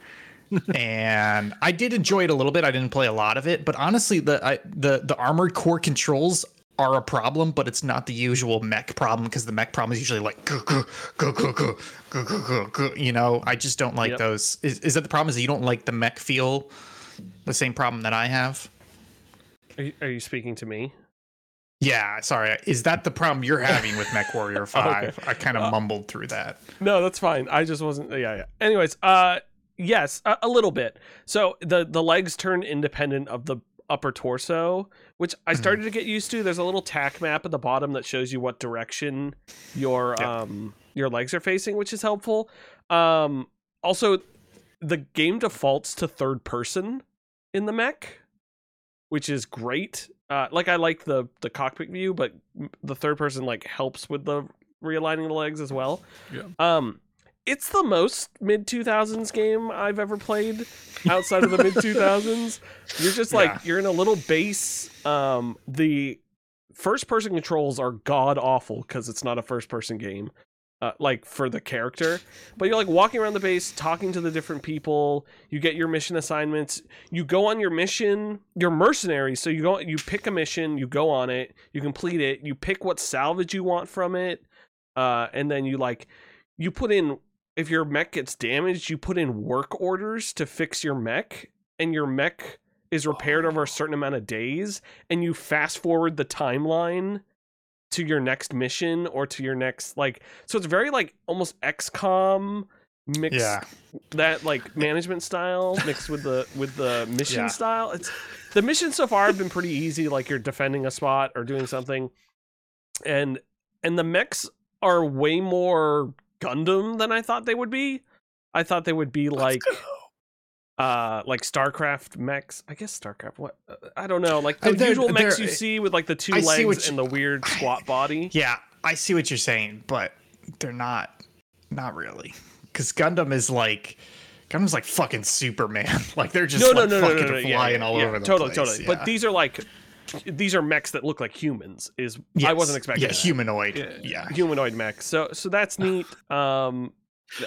S2: and I did enjoy it a little bit. I didn't play a lot of it, but honestly, the I, the the armored core controls are a problem, but it's not the usual mech problem because the mech problem is usually like, you know, I just don't like
S1: yep.
S2: those. Is, is that the problem? Is that you don't like the mech feel? The same problem that I have.
S1: Are you, are you speaking to me?
S2: Yeah, sorry. Is that the problem you're having with Mech Warrior Five? okay. I kind of
S1: uh,
S2: mumbled through that.
S1: No, that's fine. I just wasn't. Yeah, yeah. Anyways, uh, yes, a, a little bit. So the the legs turn independent of the upper torso which I
S2: Mhm.
S1: started to get used to. There's a little tac map at the bottom that shows you what direction your
S2: Yeah.
S1: um your legs are facing, which is helpful. Um, also, the game defaults to third person in the mech, which is great. Uh, like I like the the cockpit view, but the third person like helps with the realigning the legs as well.
S3: Yeah.
S1: Um, it's the most mid two thousands game I've ever played outside of the mid two thousands. You're just like
S2: Yeah.
S1: you're in a little base. Um, the first person controls are god awful because it's not a first person game. Uh, like for the character, but you're like walking around the base, talking to the different people. You get your mission assignments. You go on your mission. You're mercenaries, so you go. You pick a mission. You go on it. You complete it. You pick what salvage you want from it, uh, and then you like you put in if your mech gets damaged, you put in work orders to fix your mech, and your mech is repaired over a oh. certain amount of days, and you fast forward the timeline to your next mission or to your next like so it's very like almost XCOM mixed
S2: Yeah.
S1: that like management style mixed with the with the mission
S2: Yeah.
S1: style. It's the missions so far have been pretty easy, like you're defending a spot or doing something. And and the mechs are way more Gundam than I thought they would be. I thought they would be like uh like StarCraft mechs. I guess StarCraft what uh, I don't know, like the
S2: Uh, they're-
S1: usual mechs
S2: they're-
S1: you see with like the two
S2: I see what
S1: legs
S2: you-
S1: and the weird squat body.
S2: Yeah, I see what you're saying, but they're not not really. Cuz Gundam is like Gundam's like fucking Superman. like they're just
S1: no,
S2: like
S1: no, no, no,
S2: fucking
S1: no, no, yeah,
S2: flying
S1: yeah,
S2: all
S1: yeah,
S2: over the
S1: totally,
S2: place.
S1: totally.
S2: Yeah.
S1: But these are like these are mechs that look like humans. Is I wasn't expecting.
S2: Yeah,
S1: that.
S2: humanoid.
S3: Yeah.
S2: Yeah.
S1: humanoid mech. So so that's neat. Um,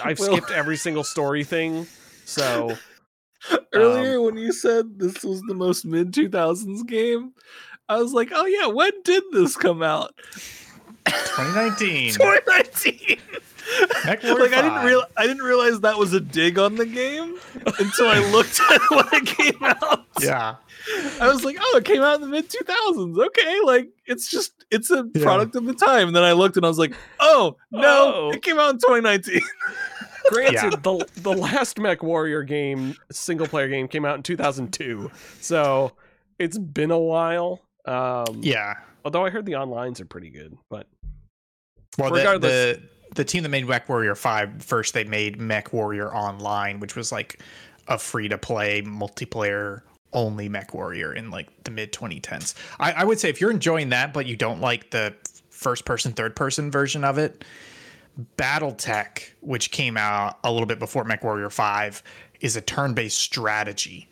S1: I've
S3: Well-
S1: skipped every single story thing. So
S3: Earlier, when you said this was the most mid 2000s game, I was like, oh yeah, when did this come out?
S2: 2019.
S3: 2019.
S2: Mech Warrior
S3: like I didn't real I didn't realize that was a dig on the game until I looked at when it came out.
S2: Yeah.
S3: I was like, oh, it came out in the mid 2000s. Okay, like it's just it's a
S2: Yeah.
S3: product of the time. And then I looked and I was like, oh no,
S1: Oh.
S3: it came out in 2019.
S1: granted,
S2: Yeah.
S1: the the last Mech Warrior game, single player game, came out in 2002. So it's been a while. Um,
S2: Yeah.
S1: Although I heard the onlines are pretty good, but
S2: Well,
S1: Regardless-
S2: the the team that made Mech Warrior Five first, they made Mech Warrior Online, which was like a free to play multiplayer only Mech Warrior in like the mid 2010s. I, I would say if you're enjoying that, but you don't like the first person, third person version of it, BattleTech, which came out a little bit before Mech Warrior Five, is a turn based strategy.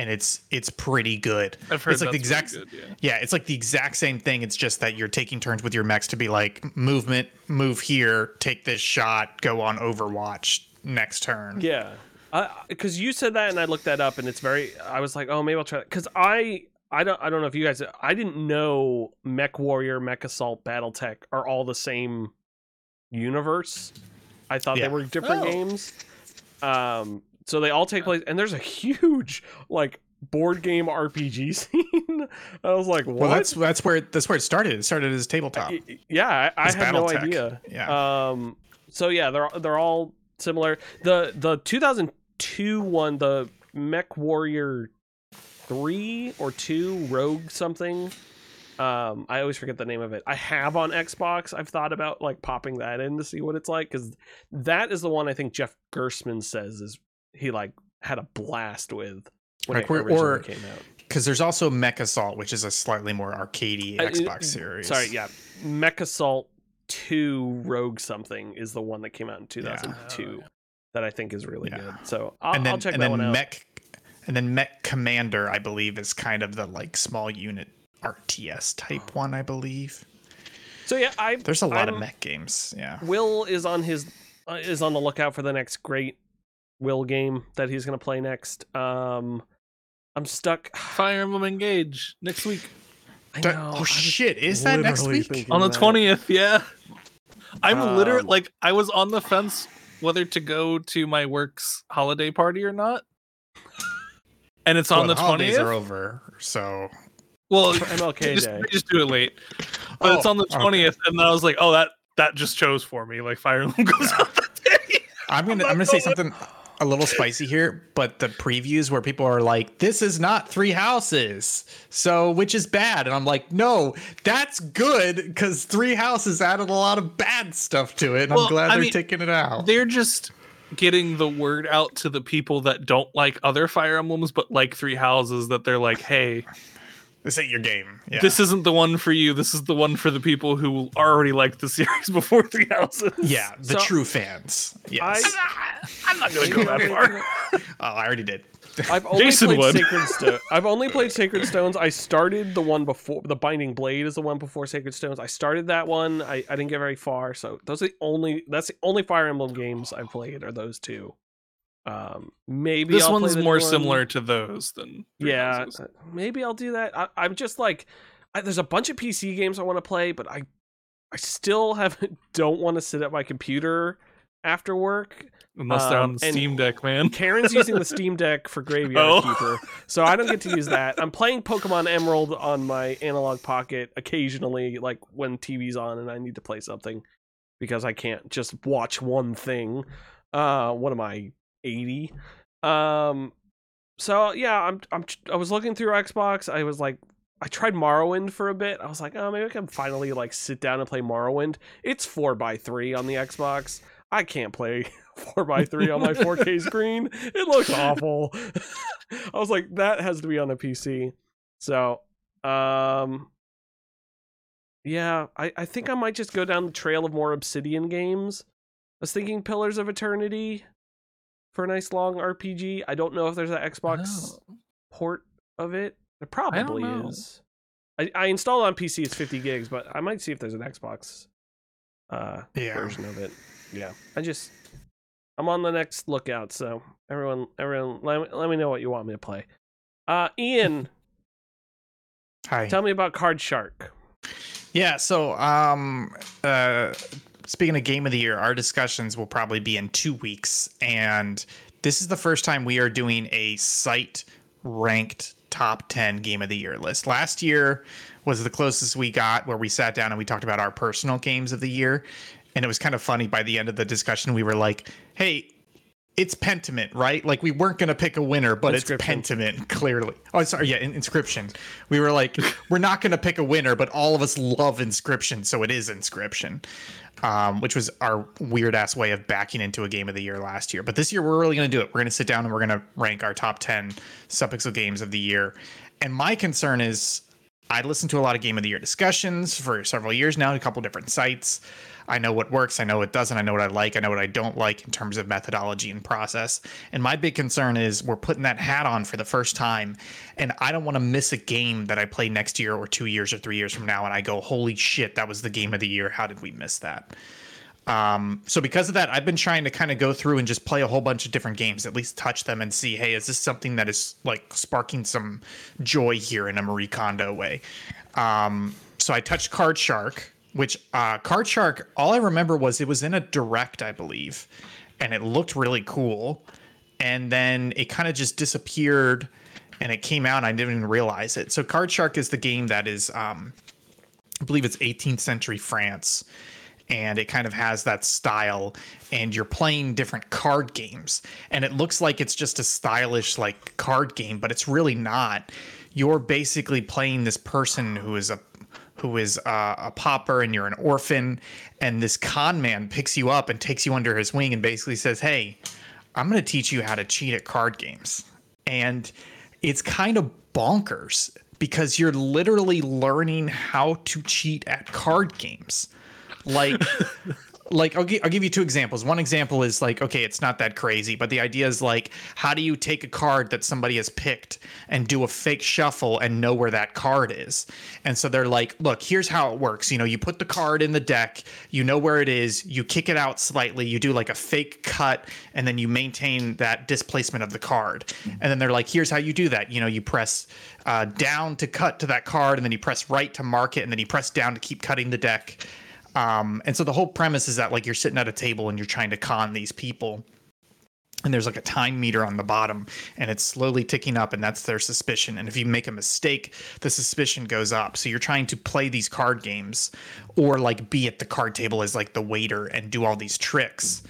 S2: And it's it's pretty good.
S3: I've heard
S2: it's like the exact
S3: good, yeah.
S2: yeah, it's like the exact same thing. It's just that you're taking turns with your mechs to be like movement, move here, take this shot, go on Overwatch next turn.
S1: Yeah, because you said that, and I looked that up, and it's very. I was like, oh, maybe I'll try. Because I, I don't, I don't know if you guys. I didn't know Mech Warrior, Mech Assault, BattleTech are all the same universe. I thought
S2: Yeah.
S1: they were different
S3: Oh.
S1: games. Um, so they all take place, and there's a huge like board game RPG scene. I was like, what?
S2: Well, that's that's where that's where it started. It started as tabletop.
S1: Y- yeah, I, I had no
S2: BattleTech.
S1: idea.
S2: Yeah.
S1: Um. So yeah, they're they're all similar. The the 2002 one, the Mech Warrior three or two Rogue something. Um, I always forget the name of it. I have on Xbox. I've thought about like popping that in to see what it's like because that is the one I think Jeff Gerstmann says is he like had a blast with when
S2: Like,
S1: it originally
S2: or-
S1: came out.
S2: Because there's also MechAssault, which is a slightly more arcadey Xbox
S1: uh,
S2: series.
S1: Sorry, yeah. MechAssault 2 Rogue something is the one that came out in 2002
S3: Oh,
S1: that I think is really
S2: Yeah.
S1: good. So I'll,
S2: and then
S1: I'll check
S2: and
S1: that
S2: then
S1: one out.
S2: Mech and then MechCommander, I believe, is kind of the like small unit RTS type one, I believe.
S1: so yeah, I
S2: There's a lot of
S1: I'm-
S2: mech games. Yeah.
S1: Will is on his uh, is on the lookout for the next great Will game that he's going to play next. Um I'm stuck.
S3: Fire Emblem Engage next week
S1: I
S2: That-
S1: know, I
S2: oh
S1: was
S2: shit! Is that next week?
S3: on the
S1: that.
S3: twentieth. Yeah, I'm literally
S1: Um,
S3: like I was on the fence whether to go to my work's holiday party or not, and it's on
S2: Well,
S3: the
S2: holidays
S3: twentieth.
S2: are over, so
S3: Well,
S1: For MLK
S3: just,
S1: Day.
S3: just do it late, but it's
S2: Oh,
S3: on the
S2: okay.
S3: twentieth, and then I was like, oh, that that just chose for me. Like Fire Emblem goes out that day.
S2: I'm gonna
S3: not
S2: I'm gonna say
S3: going.
S2: something a little spicy here, but the previews where people are like, "This is not Three Houses," so which is bad, and I'm like, "No, that's good because Three Houses added a lot of bad stuff to it, and
S3: Well,
S2: I'm glad
S3: I
S2: they're
S3: mean,
S2: taking it out."
S3: They're just getting the word out to the people that don't like other Fire Emblems but like Three Houses. That they're like, hey,
S2: This ain't your game. Yeah.
S3: this isn't the one for you. This is the one for the people who already liked the series before Three Houses.
S2: yeah, the
S1: So-
S2: true fans. Yes.
S3: I'm not going to go that far.
S2: oh, I already did.
S1: I've only
S3: Jason
S1: played
S3: would.
S1: Sacred Stone. I've only played Sacred Stones. I started the one before the Binding Blade is the one before Sacred Stones. I started that one. I, I didn't get very far. So those are the only that's the only Fire Emblem games I've played are those two. Um, maybe
S3: This
S1: I'll
S3: one's more
S1: one.
S3: similar to those than
S1: Yeah,
S3: Houses.
S1: uh, maybe I'll do that. I, I'm just like, I, there's a bunch of PC games I want to play, but I, I still haven't. Don't want to sit at my computer after work.
S3: unless they're
S1: Um,
S3: on the Steam Deck, man.
S1: Karen's using the Steam Deck for Graveyard
S3: Oh.
S1: Keeper, so I don't get to use that. I'm playing Pokemon Emerald on my Analogue Pocket occasionally, like when TV's on and I need to play something, because I can't just watch one thing. Uh, what am I, 80? Um, so yeah, I'm I'm I was looking through Xbox. I was like, I tried Morrowind for a bit. I was like, oh, maybe I can finally like sit down and play Morrowind. It's four by three on the Xbox. I can't play four by three on my 4K screen. It looks awful. I was like, that has to be on the PC. So, um, yeah, I, I think I might just go down the trail of more Obsidian games. I was thinking Pillars of Eternity for a nice long RPG. I don't know if there's an Xbox
S3: Oh.
S1: port of it. There probably
S3: know.
S1: is. I, I installed on PC. It's 50 gigs, but I might see if there's an Xbox uh,
S2: Yeah.
S1: version of it. Yeah, I just I'm on the next lookout. So everyone, everyone, let me, let me know what you want me to play. Uh, Ian,
S2: Hi.
S1: tell me about Card Shark.
S2: Yeah, so um uh speaking of game of the year, our discussions will probably be in 2 weeks and this is the first time we are doing a site ranked top 10 game of the year list. Last year was the closest we got where we sat down and we talked about our personal games of the year and it was kind of funny by the end of the discussion we were like, "Hey, it's Pentiment, right? Like we weren't gonna pick a winner, but it's. Pentiment, clearly. Oh, sorry, yeah, in- Inscription. We were like, we're not gonna pick a winner, but all of us love Inscription, so it is Inscription. Um, which was our weird ass way of backing into a game of the year last year. But this year we're really gonna do it. We're gonna sit down and we're gonna rank our top ten subpixel games of the year. And my concern is I listen to a lot of game of the year discussions for several years now, a couple different sites. I know what works, I know what doesn't, I know what I like, I know what I don't like in terms of methodology and process. And my big concern is we're putting that hat on for the first time, and I don't want to miss a game that I play next year or two years or three years from now, and I go, holy shit, that was the game of the year. How did we miss that? Um, so because of that, I've been trying to kind of go through and just play a whole bunch of different games, at least touch them and see, hey, is this something that is like sparking some joy here in a Marie Kondo way? Um, so I touched Card Shark, which uh, Card Shark, all I remember was it was in a direct, I believe, and it looked really cool. And then it kind of just disappeared and it came out and I didn't even realize it. So Card Shark is the game that is, um, I believe it's 18th century France and it kind of has that style and you're playing different card games and it looks like it's just a stylish like card game but it's really not you're basically playing this person who is a who is uh, a pauper and you're an orphan and this con man picks you up and takes you under his wing and basically says hey i'm going to teach you how to cheat at card games. And it's kind of bonkers because you're literally learning how to cheat at card games. Like like I'll, gi- I'll give you two examples. One example is like okay it's not that crazy but the idea is like how do you take a card that somebody has picked and do a fake shuffle and know where that card is? And so they're like look here's how it works. You know you put the card in the deck you know where it is you kick it out slightly you do like a fake cut and then you maintain that displacement of the card. And then they're like here's how you do that. You know you press uh, down to cut to that card and then you press right to mark it and then you press down to keep cutting the deck um, and so the whole premise is that like you're sitting at a table and you're trying to con these people. And there's like a time meter on the bottom and it's slowly ticking up, and that's their suspicion. And if you make a mistake, the suspicion goes up. So you're trying to play these card games or like be at the card table as like the waiter and do all these tricks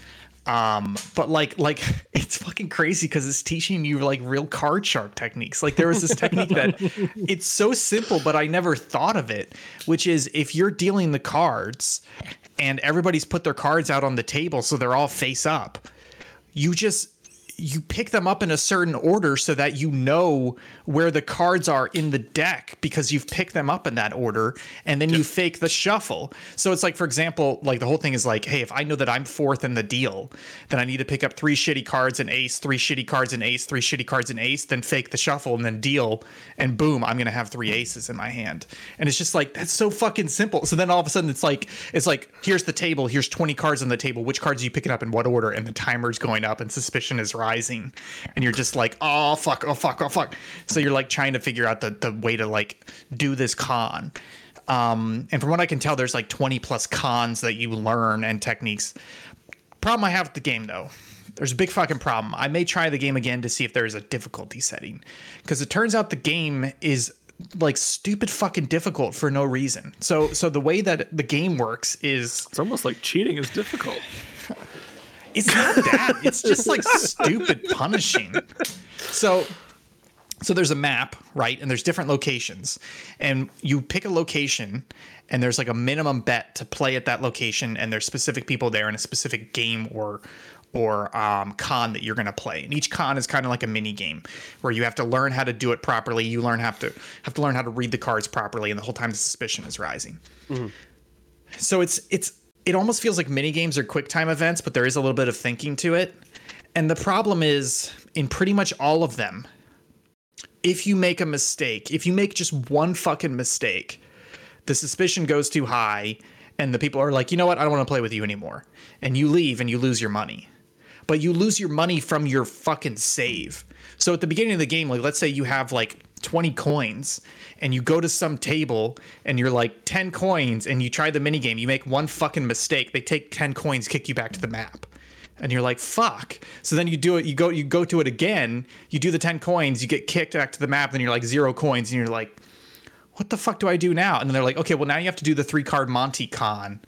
S2: um but like like it's fucking crazy because it's teaching you like real card shark techniques. Like there was this technique that it's so simple but i never thought of it which is if you're dealing the cards and everybody's put their cards out on the table so they're all face up you just you pick them up in a certain order so that you know where the cards are in the deck because you've picked them up in that order and then you fake the shuffle. So it's like for example, like the whole thing is like, hey, if I know that I'm fourth in the deal, then I need to pick up three shitty cards and ace, three shitty cards and ace, three shitty cards and ace, then fake the shuffle and then deal and boom, I'm going to have three aces in my hand. And it's just like that's so fucking simple. So then all of a sudden it's like it's like here's the table, here's 20 cards on the table. Which cards are you picking up in what order? And the timer's going up and suspicion is rising and you're just like oh fuck oh fuck oh fuck. So you're like trying to figure out the, the way to like do this con. Um, and from what i can tell there's like 20 plus cons that you learn and techniques. Problem i have with the game though there's a big fucking problem. I may try the game again to see if there's a difficulty setting because it turns out the game is like stupid fucking difficult for no reason. So so the way that the game works is
S3: It's almost like cheating is difficult.
S2: It's not that. it's just like stupid punishing. So so there's a map, right? And there's different locations. And you pick a location and there's like a minimum bet to play at that location and there's specific people there in a specific game or or um, con that you're going to play. And each con is kind of like a mini game where you have to learn how to do it properly. You learn have to have to learn how to read the cards properly and the whole time the suspicion is rising. So it's it's it almost feels like mini games or quick time events, but there is a little bit of thinking to it. And the problem is in pretty much all of them, if you make a mistake, if you make just one fucking mistake, the suspicion goes too high and the people are like, "You know what? I don't want to play with you anymore." And you leave and you lose your money. But you lose your money from your fucking save. So at the beginning of the game, like let's say you have like 20 coins and you go to some table and you're like 10 coins and you try the mini game, you make one fucking mistake, they take 10 coins, kick you back to the map. And you're like, fuck. So then you do it, you go, you go to it again, you do the 10 coins, you get kicked back to the map, then you're like zero coins, and you're like, what the fuck do I do now? And then they're like, okay, well now you have to do the three card Monty con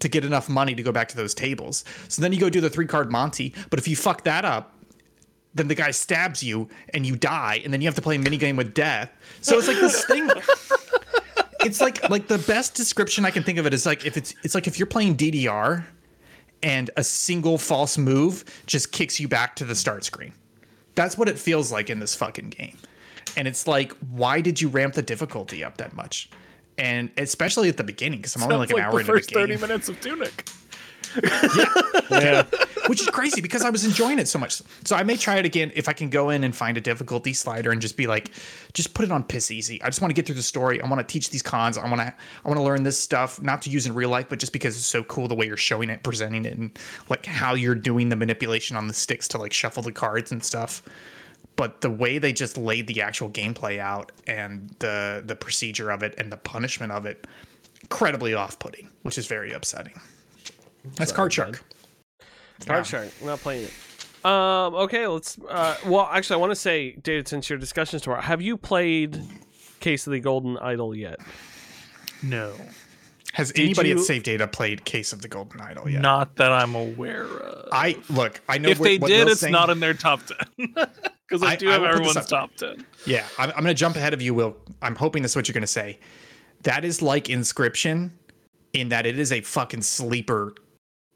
S2: to get enough money to go back to those tables. So then you go do the three card Monty, but if you fuck that up, then the guy stabs you and you die, and then you have to play a mini game with death. So it's like this thing. It's like like the best description I can think of it is like if it's it's like if you're playing DDR and a single false move just kicks you back to the start screen. That's what it feels like in this fucking game. and it's like, why did you ramp the difficulty up that much? And especially at the beginning, because I'm only
S3: Sounds
S2: like an hour
S3: the
S2: into
S3: first
S2: the game.
S3: 30 minutes of Tunic.
S1: Yeah.
S2: which is crazy because I was enjoying it so much. So I may try it again if I can go in and find a difficulty slider and just be like, just put it on piss easy. I just want to get through the story. I want to teach these cons. I want to I want to learn this stuff, not to use in real life, but just because it's so cool the way you're showing it, presenting it, and like how you're doing the manipulation on the sticks to like shuffle the cards and stuff. But the way they just laid the actual gameplay out and the the procedure of it and the punishment of it, incredibly off-putting, which is very upsetting. That's Card Shark.
S1: Card
S2: Yeah.
S1: Shark. I'm not playing it. Um. Okay. Let's. Uh. Well, actually, I want to say, David, since your discussions tomorrow, have you played Case of the Golden Idol yet?
S3: No.
S2: Has anybody
S1: you-
S2: at Save Data played Case of the Golden Idol yet?
S3: Not that I'm aware of.
S2: I look. I know
S3: if they
S2: what
S3: did,
S2: Will's
S3: it's
S2: saying.
S3: not in their top 10. Because I,
S2: I-
S3: do
S2: I
S3: have
S2: will put this
S3: everyone's top 10.
S2: Yeah, I'm, I'm going to jump ahead of you, Will. I'm hoping this is what you're going to say. That is like Inscription, in that it is a fucking sleeper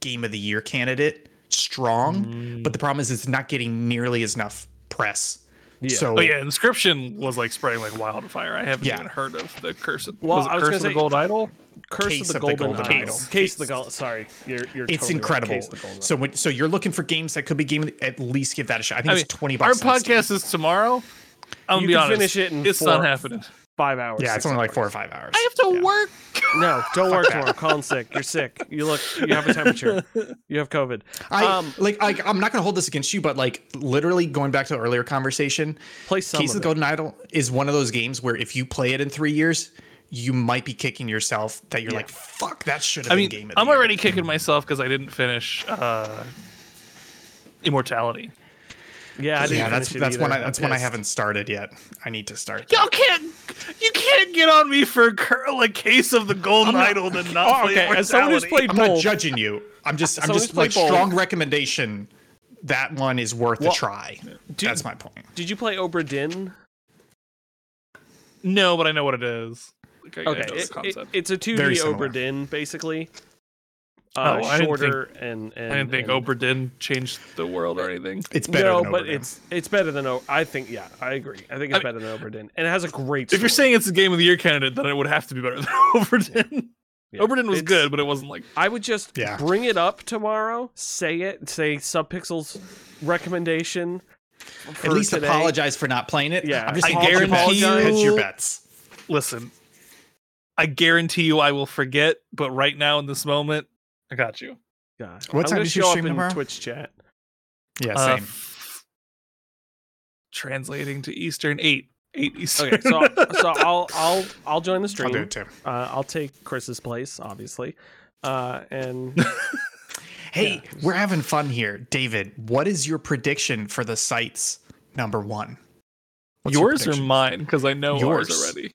S2: game of the year candidate. Strong,
S3: Mm.
S2: but the problem is it's not getting nearly as enough press.
S1: Yeah.
S2: So
S3: Oh yeah, Inscription was like spreading like wildfire. I haven't
S2: Yeah.
S3: even heard of the Curse of,
S1: Well,
S3: was it
S1: I was
S3: Curse
S1: gonna
S3: of the Gold Idol.
S1: Curse
S2: Case
S1: of the
S2: of the
S1: Golden,
S2: Golden
S1: Idol.
S2: Idol.
S1: Case of the Golden. Sorry, you're you're.
S2: it's
S1: totally right.
S2: incredible.
S1: Case of the Golden
S2: So when, so you're looking for games that could be game. At least give that a shot. I think
S3: I
S2: it's
S3: mean,
S2: twenty bucks. on Steam.
S3: podcast is tomorrow. I'm
S1: You
S3: gonna be honest.
S1: finish it in
S3: it's
S1: four-
S3: not happening.
S1: Five hours.
S2: Yeah, it's
S1: six
S2: only like four or five hours.
S3: I have to
S2: Yeah.
S3: work.
S1: No, don't work
S2: that.
S1: tomorrow. Colin's sick. You're sick. You look. You have a temperature. You have COVID.
S2: I
S1: um,
S2: like. I, I'm not going to hold this against you, but like literally going back to the earlier conversation,
S1: play some
S2: Case
S1: of
S2: of the. Golden Idol is one of those games where if you play it in three years, you might be kicking yourself that you're
S1: Yeah.
S2: like, fuck, that should have
S3: I
S2: been
S3: mean,
S2: game of the
S3: I'm
S2: year."
S3: already kicking myself because I didn't finish uh, Immortality.
S1: Yeah, I
S2: Yeah, that's
S1: finish it
S2: that's one I, that's
S1: I'm
S2: one I haven't started yet. I need to start.
S3: Y'all can't, you can't get on me for a, curl a case of the Golden
S2: I'm not-
S3: Idol and oh, not
S1: Oh,
S3: play
S1: okay. As someone who's played
S2: I'm not judging you. I'm just I'm just like
S1: both.
S2: strong recommendation. That one is worth
S1: Well,
S2: a try.
S1: do-
S2: that's my point.
S1: did you play Obra Dinn?
S3: No, but I know what it is. Like, I, I
S1: Okay, it- it- it's a 2D
S2: Very.
S1: Obra Dinn, basically.
S3: Oh,
S1: Uh,
S3: I didn't
S1: shorter and, and
S3: I didn't think
S1: and,
S3: Obra didn't change the world or anything.
S2: It's better.
S1: No,
S2: than
S1: but
S2: Obra Dinn.
S1: it's it's better than O. I think yeah, I agree. I think it's
S3: I-
S1: better than Obra Dinn, and it has a great.
S3: If you're saying it's a game of the year candidate, then it would have to be better than Obra Dinn.
S1: Yeah.
S3: Obra Dinn was
S1: It's-
S3: good, but it wasn't like
S1: I would just
S2: Yeah.
S1: bring it up tomorrow, say it, say Subpixel's recommendation. For
S2: At least
S1: today.
S2: apologize for not playing it.
S1: Yeah,
S2: I'm just
S3: I
S2: saying,
S3: guarantee
S2: bets. hedge your bets.
S3: listen. I guarantee you I will forget, but right now in this moment, I got you.
S1: God.
S2: What
S1: I'm
S2: time
S1: gonna
S2: you
S1: show up
S2: stream
S1: in
S2: tomorrow?
S1: Twitch chat.
S2: Yeah,
S3: Uh,
S2: same.
S3: f- translating to Eastern eight. Eight Eastern.
S1: Okay, so so I'll I'll I'll join the stream.
S2: I'll
S1: stream.
S2: do it too.
S1: Uh, I'll take Chris's place, obviously. Uh, and
S2: Hey, we're having fun here, David. What is your prediction for the site's number one? What's your
S3: yours or mine? Because I know
S2: Yours.
S3: ours already.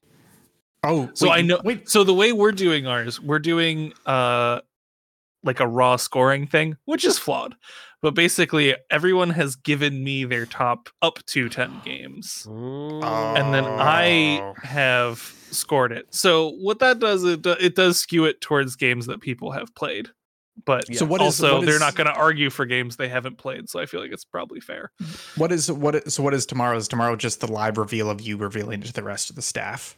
S2: Oh,
S3: So
S2: wait,
S3: I know.
S2: Wait,
S3: So the way we're doing ours, we're doing uh like a raw scoring thing, which is flawed. But basically, everyone has given me their top up to ten games, and then I
S2: Oh.
S3: have scored it. So what that does, it do- it does skew it towards games that people have played. But
S1: Yeah.
S2: So what is-
S3: also
S2: what
S3: they're not going to argue for games they haven't played. So I feel like it's probably fair.
S2: what is what? Is, so what is tomorrow? Is tomorrow just the live reveal of you revealing it to the rest of the staff?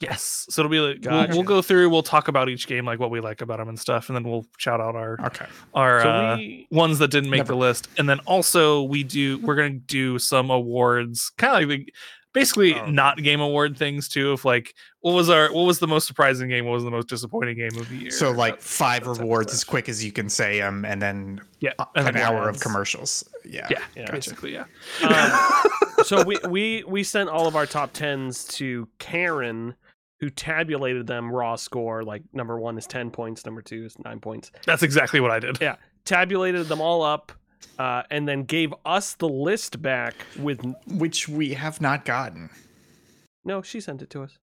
S3: Yes. So it'll be like we'll, we'll go through. We'll talk about each game, like what we like about them and stuff, and then we'll shout out our
S2: Okay.
S3: our
S1: So
S3: uh, ones that didn't make
S2: Never-
S3: the list and then also we do we're gonna do some awards kind of like the- basically
S2: Oh.
S3: not game award things too of like what was our what was the most surprising game what was the most disappointing game of the year
S2: So like
S3: that-
S2: five
S3: that
S2: rewards as quick as you can say them, and then
S3: yeah and
S2: an
S3: then
S2: hour of commercials. Yeah.
S3: yeah,
S1: Yeah.
S2: Gotcha.
S3: basically yeah
S1: um, so we we we sent all of our top tens to Karen, who tabulated them raw score. Like number one is ten points, number two is nine points.
S3: that's exactly what i did
S1: Yeah, tabulated them all up, uh, and then gave us the list back with
S2: Which we have not gotten.
S1: no. She sent it to us,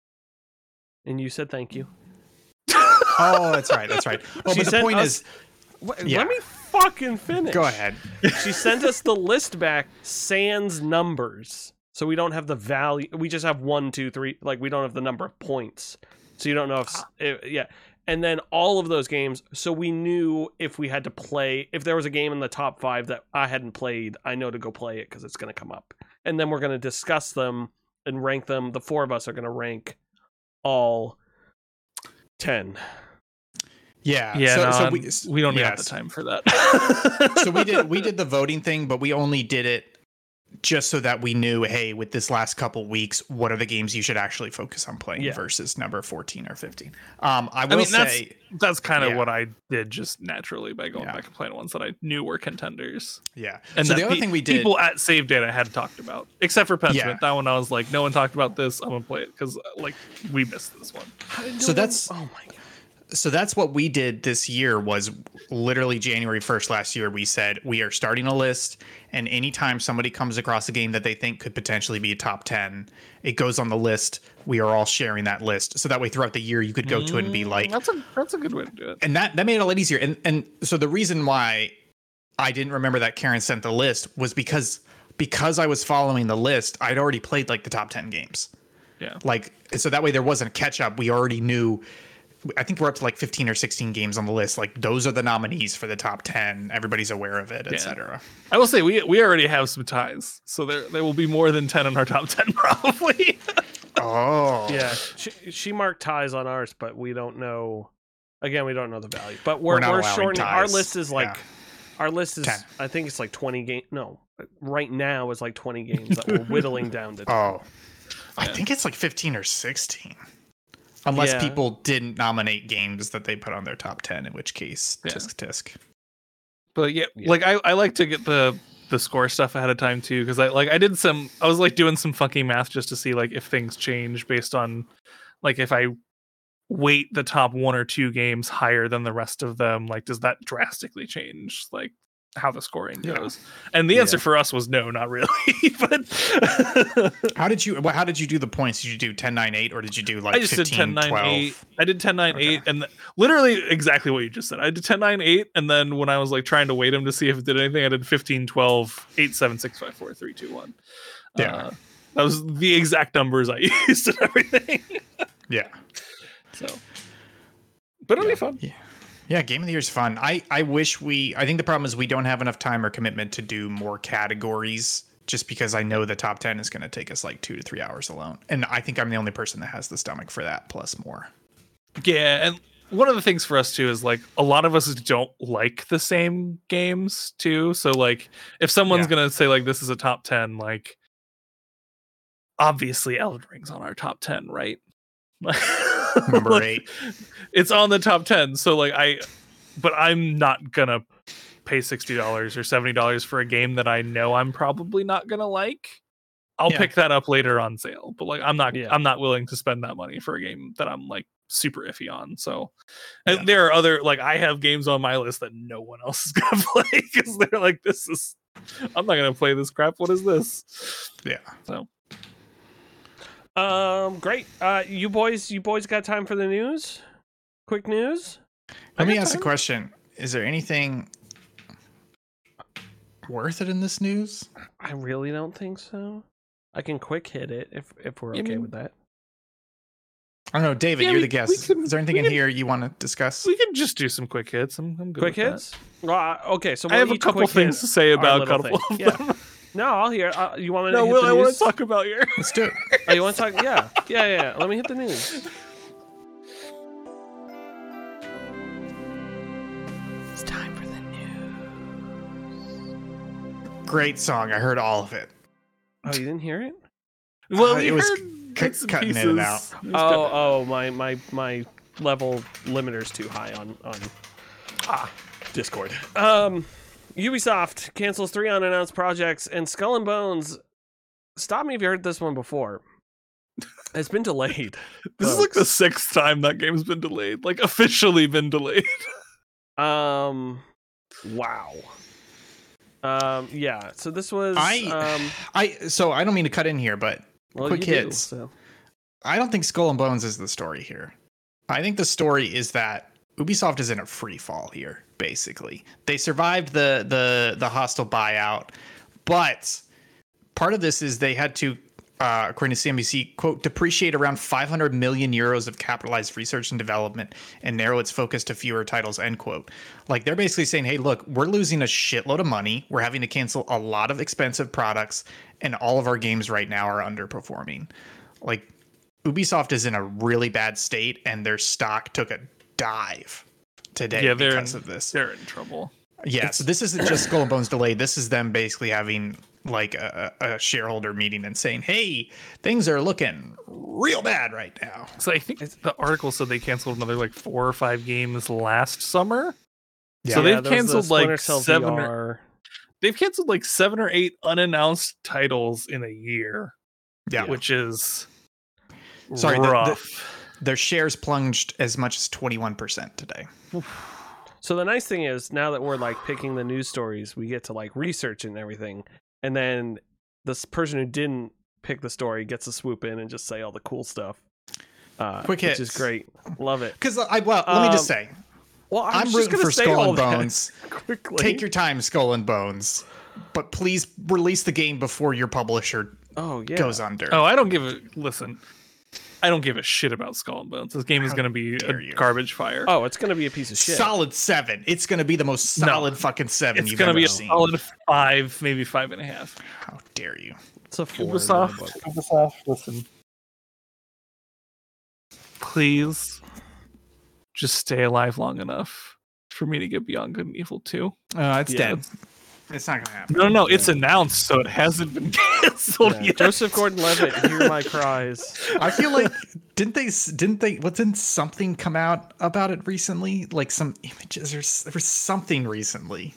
S1: and you said thank you.
S2: Oh, that's right. That's right. Oh,
S1: She
S2: but the
S1: sent
S2: point
S1: us-
S2: is,
S1: Wh-
S2: Yeah.
S1: Let me fucking finish.
S2: go ahead.
S1: she sent us the list back sans numbers so we don't have the value we just have one two three like we don't have the number of points so you don't know if, s- ah. if yeah and then all of those games so we knew if we had to play if there was a game in the top five that i hadn't played i know to go play it because it's going to come up and then we're going to discuss them and rank them. The four of us are going to rank all ten.
S2: Yeah.
S3: Yeah,
S2: So,
S3: no,
S2: so we
S3: we don't have the time for that.
S2: so we did we did the voting thing, but we only did it just so that we knew, hey, with this last couple weeks, what are the games you should actually focus on playing
S1: Yeah.
S2: versus number fourteen or fifteen. Um, I will
S3: I mean,
S2: say,
S3: that's kind of
S2: Yeah.
S3: what I did just naturally by going
S2: Yeah.
S3: back and playing ones that I knew were contenders.
S2: yeah.
S3: And
S2: so the other
S3: pe-
S2: thing we did,
S3: people at Save Data had talked about, except for Pentiment.
S2: Yeah.
S3: That one I was like, no one talked about this. I'm gonna play it because like we missed this one.
S2: So that's-
S1: oh my god.
S2: So that's what we did this year was literally January 1st last year we said we are starting a list and anytime somebody comes across a game that they think could potentially be a top 10 it goes on the list. We are all sharing that list. So that way throughout the year you could go to it and be like mm,
S3: That's a that's a good way to do it.
S2: and that that made it a lot easier. And and so the reason why I didn't remember that Karen sent the list was because because I was following the list I'd already played like the top 10 games.
S3: Yeah.
S2: like so that way there wasn't a catch up we already knew i think we're up to like 15 or 16 games on the list like those are the nominees for the top 10 everybody's aware of it
S3: Yeah.
S2: etc
S3: I will say we we already have some ties, so there there will be more than ten in our top ten probably.
S2: oh
S1: Yeah, she, she marked ties on ours, but we don't know. Again, we don't know the value. But we're
S2: We're not
S1: we're,
S2: allowing
S1: shortening. Our list is like
S2: Yeah.
S1: our list is.
S2: 10.
S1: I think it's like twenty game. No, right now is like twenty games that we're whittling down to.
S2: oh i think it's like 15 or 16 unless
S1: Yeah.
S2: people didn't nominate games that they put on their top 10 in which case
S3: Yeah.
S2: tisk tisk
S3: But yeah,
S1: Yeah.
S3: like I, I like to get the the score stuff ahead of time too because I like I did some I was like doing some funky math just to see like if things change based on like if I weight the top one or two games higher than the rest of them like does that drastically change like how the scoring
S2: Yeah.
S3: goes and the answer
S1: Yeah.
S3: for us was no not really but
S2: how did you how did you do the points did you do 10 9 8 or did you do like
S3: I just
S2: 15
S3: did 10 9
S2: 12
S3: 8. I did 10 9
S2: Okay.
S3: 8 and th- literally exactly what you just said. I did 10 9 8 and then when I was like trying to weight him to see if it did anything, I did 15 12 8 7 6 5 4 3 2 1.
S2: Yeah.
S3: Uh, that was the exact numbers I used and everything.
S2: yeah
S3: So but it'll be fun.
S2: Yeah, game of the year is fun. I I wish we. I think the problem is we don't have enough time or commitment to do more categories. Just because I know the top ten is going to take us like two to three hours alone, and I think I'm the only person that has the stomach for that plus more.
S3: Yeah, and one of the things for us too is like a lot of us don't like the same games too. So like if someone's
S2: Yeah.
S3: gonna say like this is a top ten, like obviously Elden Ring's on our top ten, right?
S2: Number
S3: Like,
S2: eight.
S3: It's on the top ten. So like I but I'm not gonna pay sixty dollars or seventy dollars for a game that I know I'm probably not gonna like. I'll
S2: Yeah.
S3: pick that up later on sale. But like I'm not
S1: Yeah.
S3: I'm not willing to spend that money for a game that I'm like super iffy on. So and
S2: Yeah.
S3: there are other like I have games on my list that no one else is gonna play because they're like, this is I'm not gonna play this crap. What is this?
S2: Yeah.
S3: So
S1: Um, great. Uh, you boys, you boys got time for the news? Quick news.
S2: Let me
S3: got
S2: ask a question: Is there anything worth it in this news?
S1: I really don't think so. I can quick hit it if if we're
S3: I
S1: okay
S3: mean-
S1: with that.
S2: I don't know, David.
S3: Yeah,
S2: you're
S3: we-
S2: the guest. Is-
S3: can-
S2: is there anything in
S3: can-
S2: here you want to discuss?
S3: we can just do some quick hits. I'm, I'm good
S1: Quick
S3: with
S1: hits. Well, uh, okay, so
S3: I
S1: we'll
S3: have a couple things
S1: hit
S3: to say about a
S1: little
S3: couple
S1: thing.
S3: of
S1: Yeah.
S3: them.
S1: No, I'll hear. Uh, you want me to
S3: No,
S1: hit
S3: Will,
S1: the
S3: I want to talk about your.
S2: Let's do it.
S1: Oh, you want to talk? Yeah, yeah, yeah. Let me hit the news. It's time for the news.
S2: Great song. I heard all of it.
S1: Oh, you didn't hear it?
S3: Well,
S2: Uh,
S3: we
S2: it was
S3: heard
S2: c-
S3: bits and
S2: cutting in
S3: pieces.
S2: and out.
S3: It was
S1: Oh, oh, my my my level limiter's too high on on ah Discord. Um, Ubisoft cancels three unannounced projects, and Skull and Bones. Stop me if you heard this one before. It's been delayed.
S3: This is like the sixth time that game's been delayed, like officially been delayed.
S1: Um, wow. Um, yeah. So this was.
S2: I
S1: um,
S2: I so I don't mean to cut in here, but
S1: well,
S2: quick
S1: you do,
S2: hits.
S1: so.
S2: I don't think Skull and Bones is the story here. I think the story is that Ubisoft is in a free fall here. Basically, they survived the the the hostile buyout, but part of this is they had to uh, according to CNBC, quote, depreciate around 500 million euros of capitalized research and development and narrow its focus to fewer titles, end quote. Like they're basically saying, hey, look, we're losing a shitload of money. We're having to cancel a lot of expensive products, and all of our games right now are underperforming. Like Ubisoft is in a really bad state, and their stock took a dive today
S3: Yeah, they're
S2: because
S3: in-
S2: of this.
S3: They're in trouble.
S2: Yeah, so this isn't just Skull and Bones delayed. This is them basically having like a, a shareholder meeting and saying, "Hey, things are looking real bad right now."
S3: So I think the article said they canceled another like four or five games last summer.
S1: Yeah.
S3: So they've
S1: there was the
S3: canceled, like,
S1: Splinter Cell
S3: seven or- They've canceled like seven or eight unannounced titles in a year,
S2: Yeah,
S3: which is
S2: Sorry, the- the- their shares plunged as much as twenty one percent today.
S1: So the nice thing is now that we're like picking the news stories, we get to like research and everything, and then this person who didn't pick the story gets to swoop in and just say all the cool stuff. Uh,
S2: Quick
S1: which is great. Love it.
S2: Because I well, let me just
S1: Um,
S2: say,
S1: Well, I
S2: I'm
S1: was just
S2: rooting for
S1: say
S2: Skull and Bones.
S1: Quickly.
S2: Take your time, Skull and Bones, but please release the game before your publisher
S1: oh yeah.
S2: goes under.
S3: Oh, I don't give a listen. I don't give a shit about Skull and Bones. This game is going to be a
S2: you.
S3: garbage fire.
S1: Oh, it's gonna be a piece of shit.
S2: Solid seven. It's going to be the most
S3: No.
S2: solid fucking seven
S3: it's
S2: you've
S3: going to be a
S2: seen.
S3: solid five, maybe five and a half.
S2: How dare you?
S1: It's a four. in
S3: Ubisoft. Ubisoft, listen. Please, just stay alive long enough for me to get Beyond Good and Evil 2.
S2: Uh, it's
S1: Yeah.
S2: dead. It's not going to happen.
S3: No, no, no, it's announced, so it hasn't been canceled
S1: Yeah.
S3: yet.
S1: Joseph Gordon-Levitt, hear my cries.
S2: I feel like didn't they didn't they what didn't something come out about it recently? Like some images or s- there was something recently.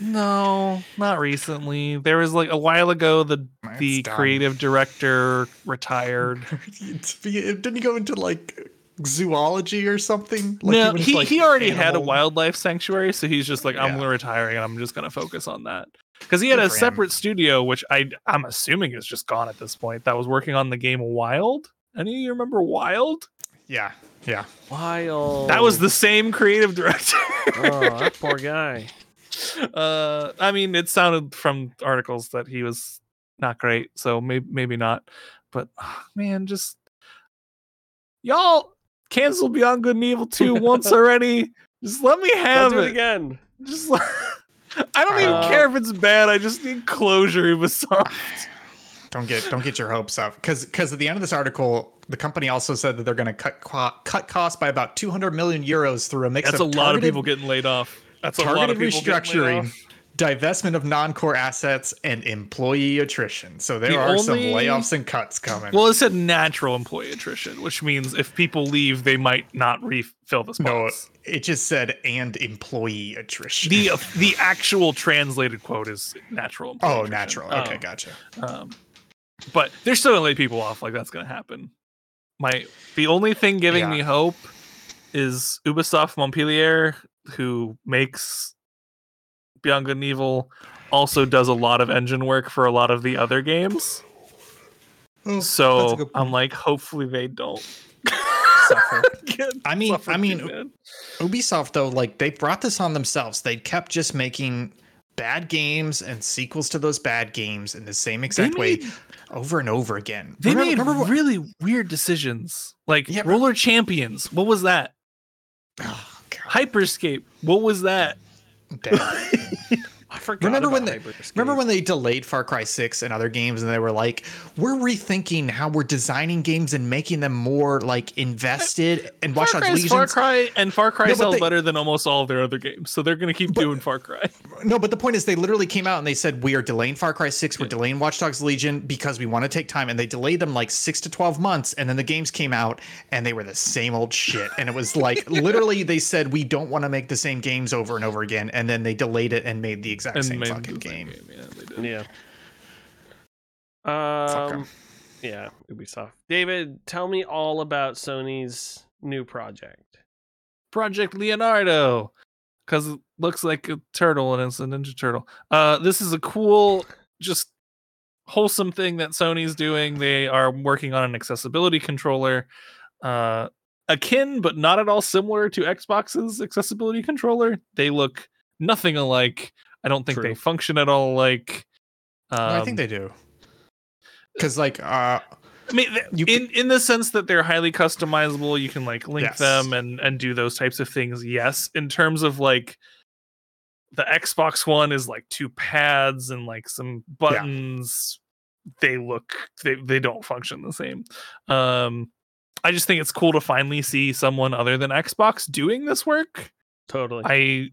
S3: No, not recently. There was like a while ago the
S2: That's
S3: the
S2: dumb.
S3: creative director retired.
S2: didn't he go into like zoology or something? Like
S3: no,
S2: went
S3: he,
S2: like,
S3: he already had a wildlife sanctuary, so he's just like, I'm
S2: Yeah.
S3: retiring and I'm just gonna focus on that. Because he had
S2: Good
S3: a
S2: for him.
S3: separate studio, which I I'm assuming is just gone at this point, that was working on the game Wild. Any of you remember Wild?
S2: Yeah, yeah.
S1: Wild.
S3: That was the same creative director.
S1: Oh, that poor guy.
S3: uh I mean it sounded from articles that he was not great, so maybe maybe not. But ah, man, just y'all cancel Beyond Good and Evil 2 once already. Just let me
S1: Don't
S3: have
S1: do it
S3: it.
S1: again.
S3: Just let- I don't even
S1: Uh,
S3: care if it's bad. I just need closure, Ubisoft.
S2: Don't get don't get your hopes up because because at the end of this article, the company also said that they're going to cut co- cut costs by about 200 million euros through a mix
S3: That's a
S2: of
S3: lot of people getting laid off. That's a lot of people getting laid
S2: restructuring,
S3: off.
S2: Divestment of non-core assets, and employee attrition. So there
S3: The
S2: are some layoffs and cuts coming.
S3: Well, it said natural employee attrition, which means if people leave, they might not refill the
S2: no, it just said and employee attrition.
S3: the the actual translated quote is natural. employee
S2: oh,
S3: attrition.
S2: natural. Okay,
S1: Oh.
S2: gotcha.
S3: Um, but they're still gonna lay people off. Like that's gonna happen. My the only thing giving
S2: Yeah.
S3: me hope is Ubisoft Montpellier, who makes Beyond Good and Evil, also does a lot of engine work for a lot of the other games.
S2: Oh,
S3: So I'm like, hopefully they don't.
S2: I mean- I mean,
S3: bad.
S2: Ubisoft though, like they brought this on themselves. They kept just making bad games and sequels to those bad games in the same exact way over and over again.
S3: they
S2: remember,
S3: made
S2: remember what-
S3: really weird decisions. Like
S2: Yeah,
S3: Roller Champions. What was that?
S2: Oh, God,
S3: Hyperscape. What was that?
S2: Damn.
S1: I forgot.
S2: Remember when they remember when they delayed Far Cry 6 and other games and they were like, we're rethinking how we're designing games and making them more like invested and Watch Dogs
S3: Cry Far Cry and Far Cry
S2: No, but
S3: sells
S2: they-
S3: better than almost all of their other games, so they're gonna keep doing Far Cry.
S2: No, but the point is they literally came out and they said we are delaying Far Cry 6, we're delaying Watch Dogs Legion because we want to take time and they delayed them like 6 to 12 months and then the games came out and they were the same old shit and it was like literally they said we don't want to make the same games over and over again and then they delayed it and made the exact
S3: And
S2: same fucking
S3: the same
S2: game.
S3: Yeah, they did.
S1: Yeah.
S2: Fuck 'em.
S1: Um. Yeah, Ubisoft. David, tell me all about Sony's new project.
S3: Project Leonardo, because it looks like a turtle and it's a Ninja Turtle. Uh, this is a cool, just wholesome thing that Sony's doing. They are working on an accessibility controller, uh, akin but not at all similar to Xbox's accessibility controller. They look nothing alike. I don't think they function at all like. Um,
S2: No, I think they do. because like uh
S3: I mean,
S2: You
S3: in in the sense that they're highly customizable, you can like link
S2: Yes.
S3: them and and do those types of things. Yes, in terms of like the Xbox One is like two pads and like some buttons. They look they they don't function the same. Um, I just think it's cool to finally see someone other than Xbox doing this work.
S1: Totally.
S3: I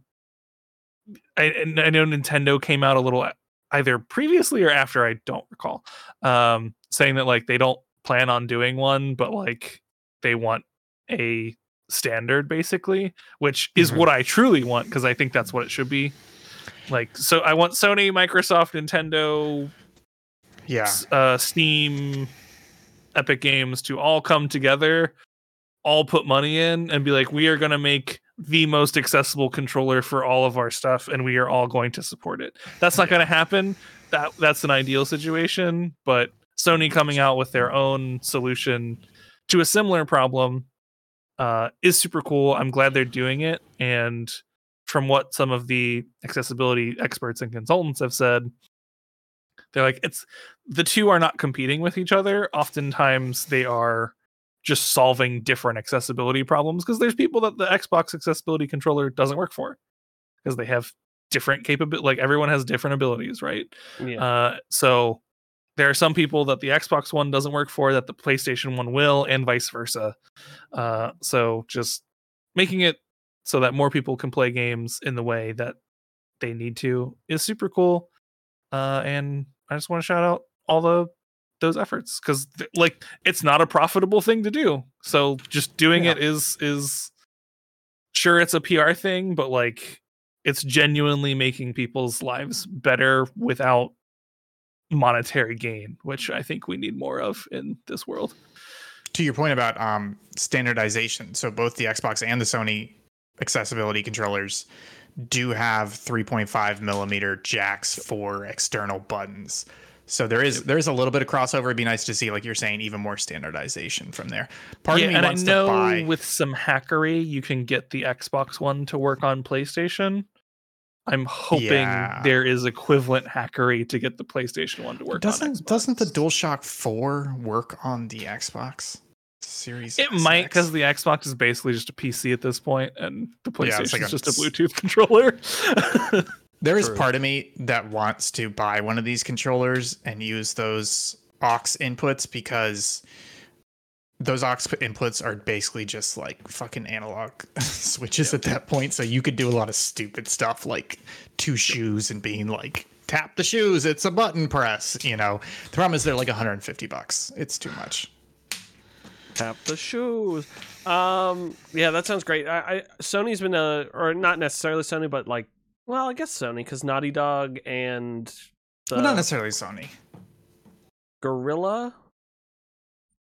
S3: I, I know Nintendo came out a little either previously or after, I don't recall, um, saying that like they don't plan on doing one, but like they want a standard basically, which is
S2: Mhm.
S3: what I truly want because I think that's what it should be. Like, so I want Sony, Microsoft, Nintendo,
S2: yeah
S3: uh, Steam, Epic Games to all come together, all put money in, and be like, we are going to make the most accessible controller for all of our stuff, and we are all going to support it. That's not going to happen. That that's an ideal situation, but Sony coming out with their own solution to a similar problem uh, is super cool. I'm glad they're doing it, and from what some of the accessibility experts and consultants have said, they're like it's the two are not competing with each other. Oftentimes they are just solving different accessibility problems because there's people that the Xbox accessibility controller doesn't work for because they have different capability like everyone has different abilities, right?
S1: yeah.
S3: Uh so there are some people that the Xbox One doesn't work for that the PlayStation One will, and vice versa. Uh, so just making it so that more people can play games in the way that they need to is super cool. Uh, and I just want to shout out all the those efforts because like it's not a profitable thing to do. So just doing
S2: Yeah.
S3: it is is sure it's a PR thing, but like it's genuinely making people's lives better without monetary gain, which I think we need more of in this world.
S2: to your point about um standardization so both the xbox and the sony accessibility controllers do have 3.5 millimeter jacks for external buttons so there is there is a little bit of crossover it'd be nice to see like you're saying even more standardization from there part
S3: yeah,
S2: of me
S3: and I know
S2: to buy
S3: with some hackery, you can get the Xbox One to work on PlayStation. I'm hoping
S2: Yeah.
S3: there is equivalent hackery to get the PlayStation One to work
S2: doesn't
S3: Xbox.
S2: doesn't the DualShock 4 work on the Xbox Series?
S3: It might because the Xbox is basically just a PC at this point, and the PlayStation
S2: it's like
S3: is just a Bluetooth controller.
S2: There is
S1: True.
S2: part of me that wants to buy one of these controllers and use those aux inputs because those aux inputs are basically just like fucking analog switches at that point. So you could do a lot of stupid stuff like two shoes and being like, tap the shoes, it's a button press. You know, the problem is they're like 150 bucks. It's too much.
S1: Tap the shoes. Um, yeah, that sounds great. I, I Sony's been a, or not necessarily Sony, but like, well, I guess Sony because Naughty Dog and the
S2: well, not necessarily Sony.
S1: Guerrilla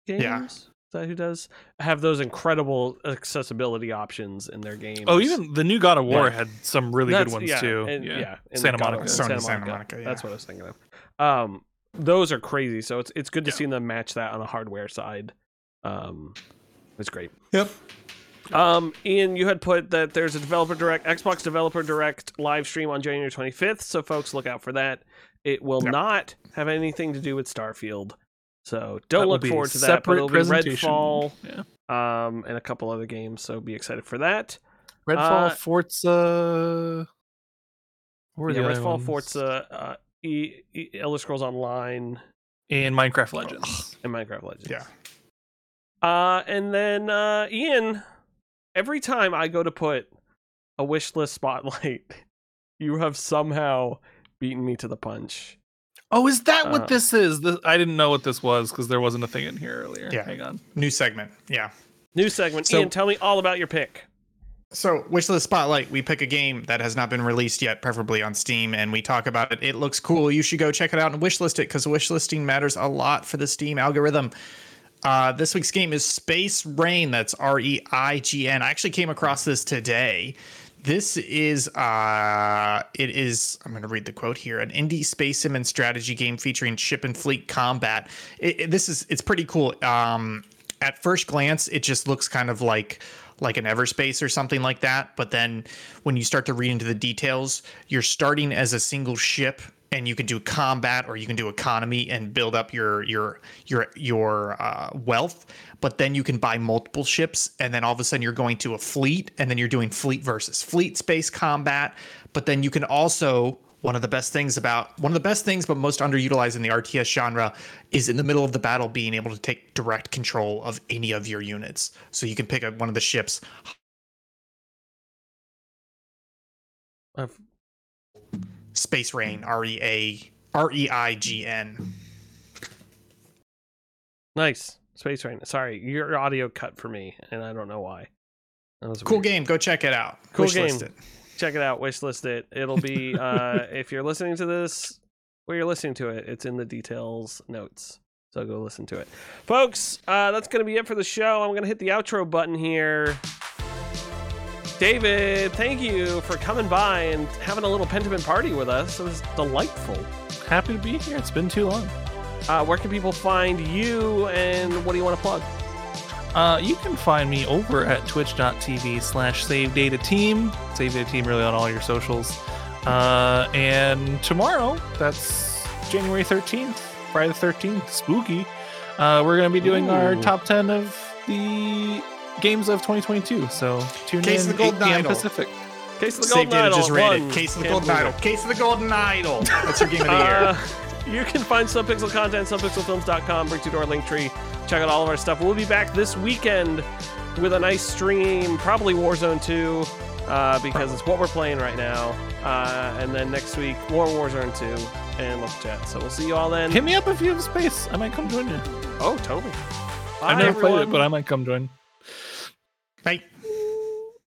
S1: Games.
S2: Yeah.
S1: Is that who does have those incredible accessibility options in their games?
S3: oh, even the new God of War
S1: Yeah.
S3: had some really good ones
S1: yeah,
S3: too.
S1: and-
S3: yeah.
S1: yeah,
S3: Santa
S1: God of-
S3: Monica.
S2: Sony Santa Monica,
S1: That's
S2: yeah.
S1: what I was thinking of. Um, those are crazy. So it's it's good to
S3: Yeah.
S1: see them match that on a hardware side. Um, it's great.
S2: Yep.
S1: Um, Ian, you had put that there's a developer direct Xbox developer direct live stream on January 25th, so folks look out for that. It will
S2: Yep.
S1: not have anything to do with Starfield, so don't
S3: will
S1: look forward to that. But it'll be. Redfall,
S3: Yeah.
S1: um, and a couple other games, so be excited for that.
S3: Redfall,
S1: Uh,
S3: Forza. What
S1: yeah, Redfall,
S3: ones?
S1: Forza, uh, e, e, Elder Scrolls Online,
S3: and Minecraft Legends.
S1: and Minecraft Legends.
S2: Yeah.
S1: Uh, and then uh, Ian, every time I go to put a wish list spotlight, you have somehow beaten me to the punch.
S3: Oh, is that
S1: Uh,
S3: what this is? This, I didn't know what this was because there wasn't a thing in here earlier.
S2: Yeah.
S3: Hang on.
S2: New segment. Yeah.
S1: New segment.
S2: So-
S1: Ian, tell me all about your pick.
S2: So, Wishlist Spotlight, we pick a game that has not been released yet, preferably on Steam, and we talk about it. It looks cool. You should go check it out and wishlist it because wishlisting matters a lot for the Steam algorithm. Uh, this week's game is Space Reign. That's R E I G N. I actually came across this today. This is uh it is I'm going to read the quote here an indie space sim and strategy game featuring ship and fleet combat. It, it- this is it's pretty cool. Um at first glance it just looks kind of like like an Everspace or something like that, but then when you start to read into the details, you're starting as a single ship and you can do combat or you can do economy and build up your your your your uh, wealth. But then you can buy multiple ships, and then all of a sudden you're going to a fleet, and then you're doing fleet versus fleet space combat. But then you can also one of the best things about one of the best things but most underutilized in the RTS genre is in the middle of the battle being able to take direct control of any of your units. So you can pick up one of the ships
S1: I've-
S2: Space Reign, R E A R E I G N.
S1: nice space reign. Sorry, your audio cut for me, and I don't know why. That was
S2: Cool
S1: weird.
S2: game. Go check it out.
S1: Cool
S2: Wishlist
S1: game.
S2: it.
S1: check it out wishlist it it'll be uh if you're listening to this where you're listening to it it's in the details notes so go listen to it folks uh that's gonna be it for the show i'm gonna hit the outro button here david thank you for coming by and having a little pentiment party with us it was delightful
S3: Happy to be here. It's been too long.
S1: uh where can people find you and what do you want to plug
S3: Uh, you can find me over at twitch.tv slash save data team. Save data team really on all your socials. Uh, and tomorrow, that's January 13th, Friday the 13th, spooky. Uh, we're going to be doing our top 10 of the games of 2022. So tune
S2: Case
S3: in
S2: of the
S3: 8
S2: Golden
S3: p.m.
S2: Idol.
S3: Pacific.
S1: case of the golden
S2: Data
S1: idol
S2: just
S1: one.
S2: rated. Case of the Golden Idol. Case of the Golden Idol. That's your game of the year.
S1: Uh, you can find Subpixel content, subpixelfilms.com, bring you to our link tree. Check out all of our stuff. We'll be back this weekend with a nice stream, probably Warzone 2, uh, because it's what we're playing right now. Uh, and then next week, more Warzone 2 and Let's Chat. So we'll see you all then.
S3: Hit me up if you have space. I might come join you.
S1: Oh, totally.
S3: I've
S1: Bye,
S3: never played it, but I might come join.
S2: Bye.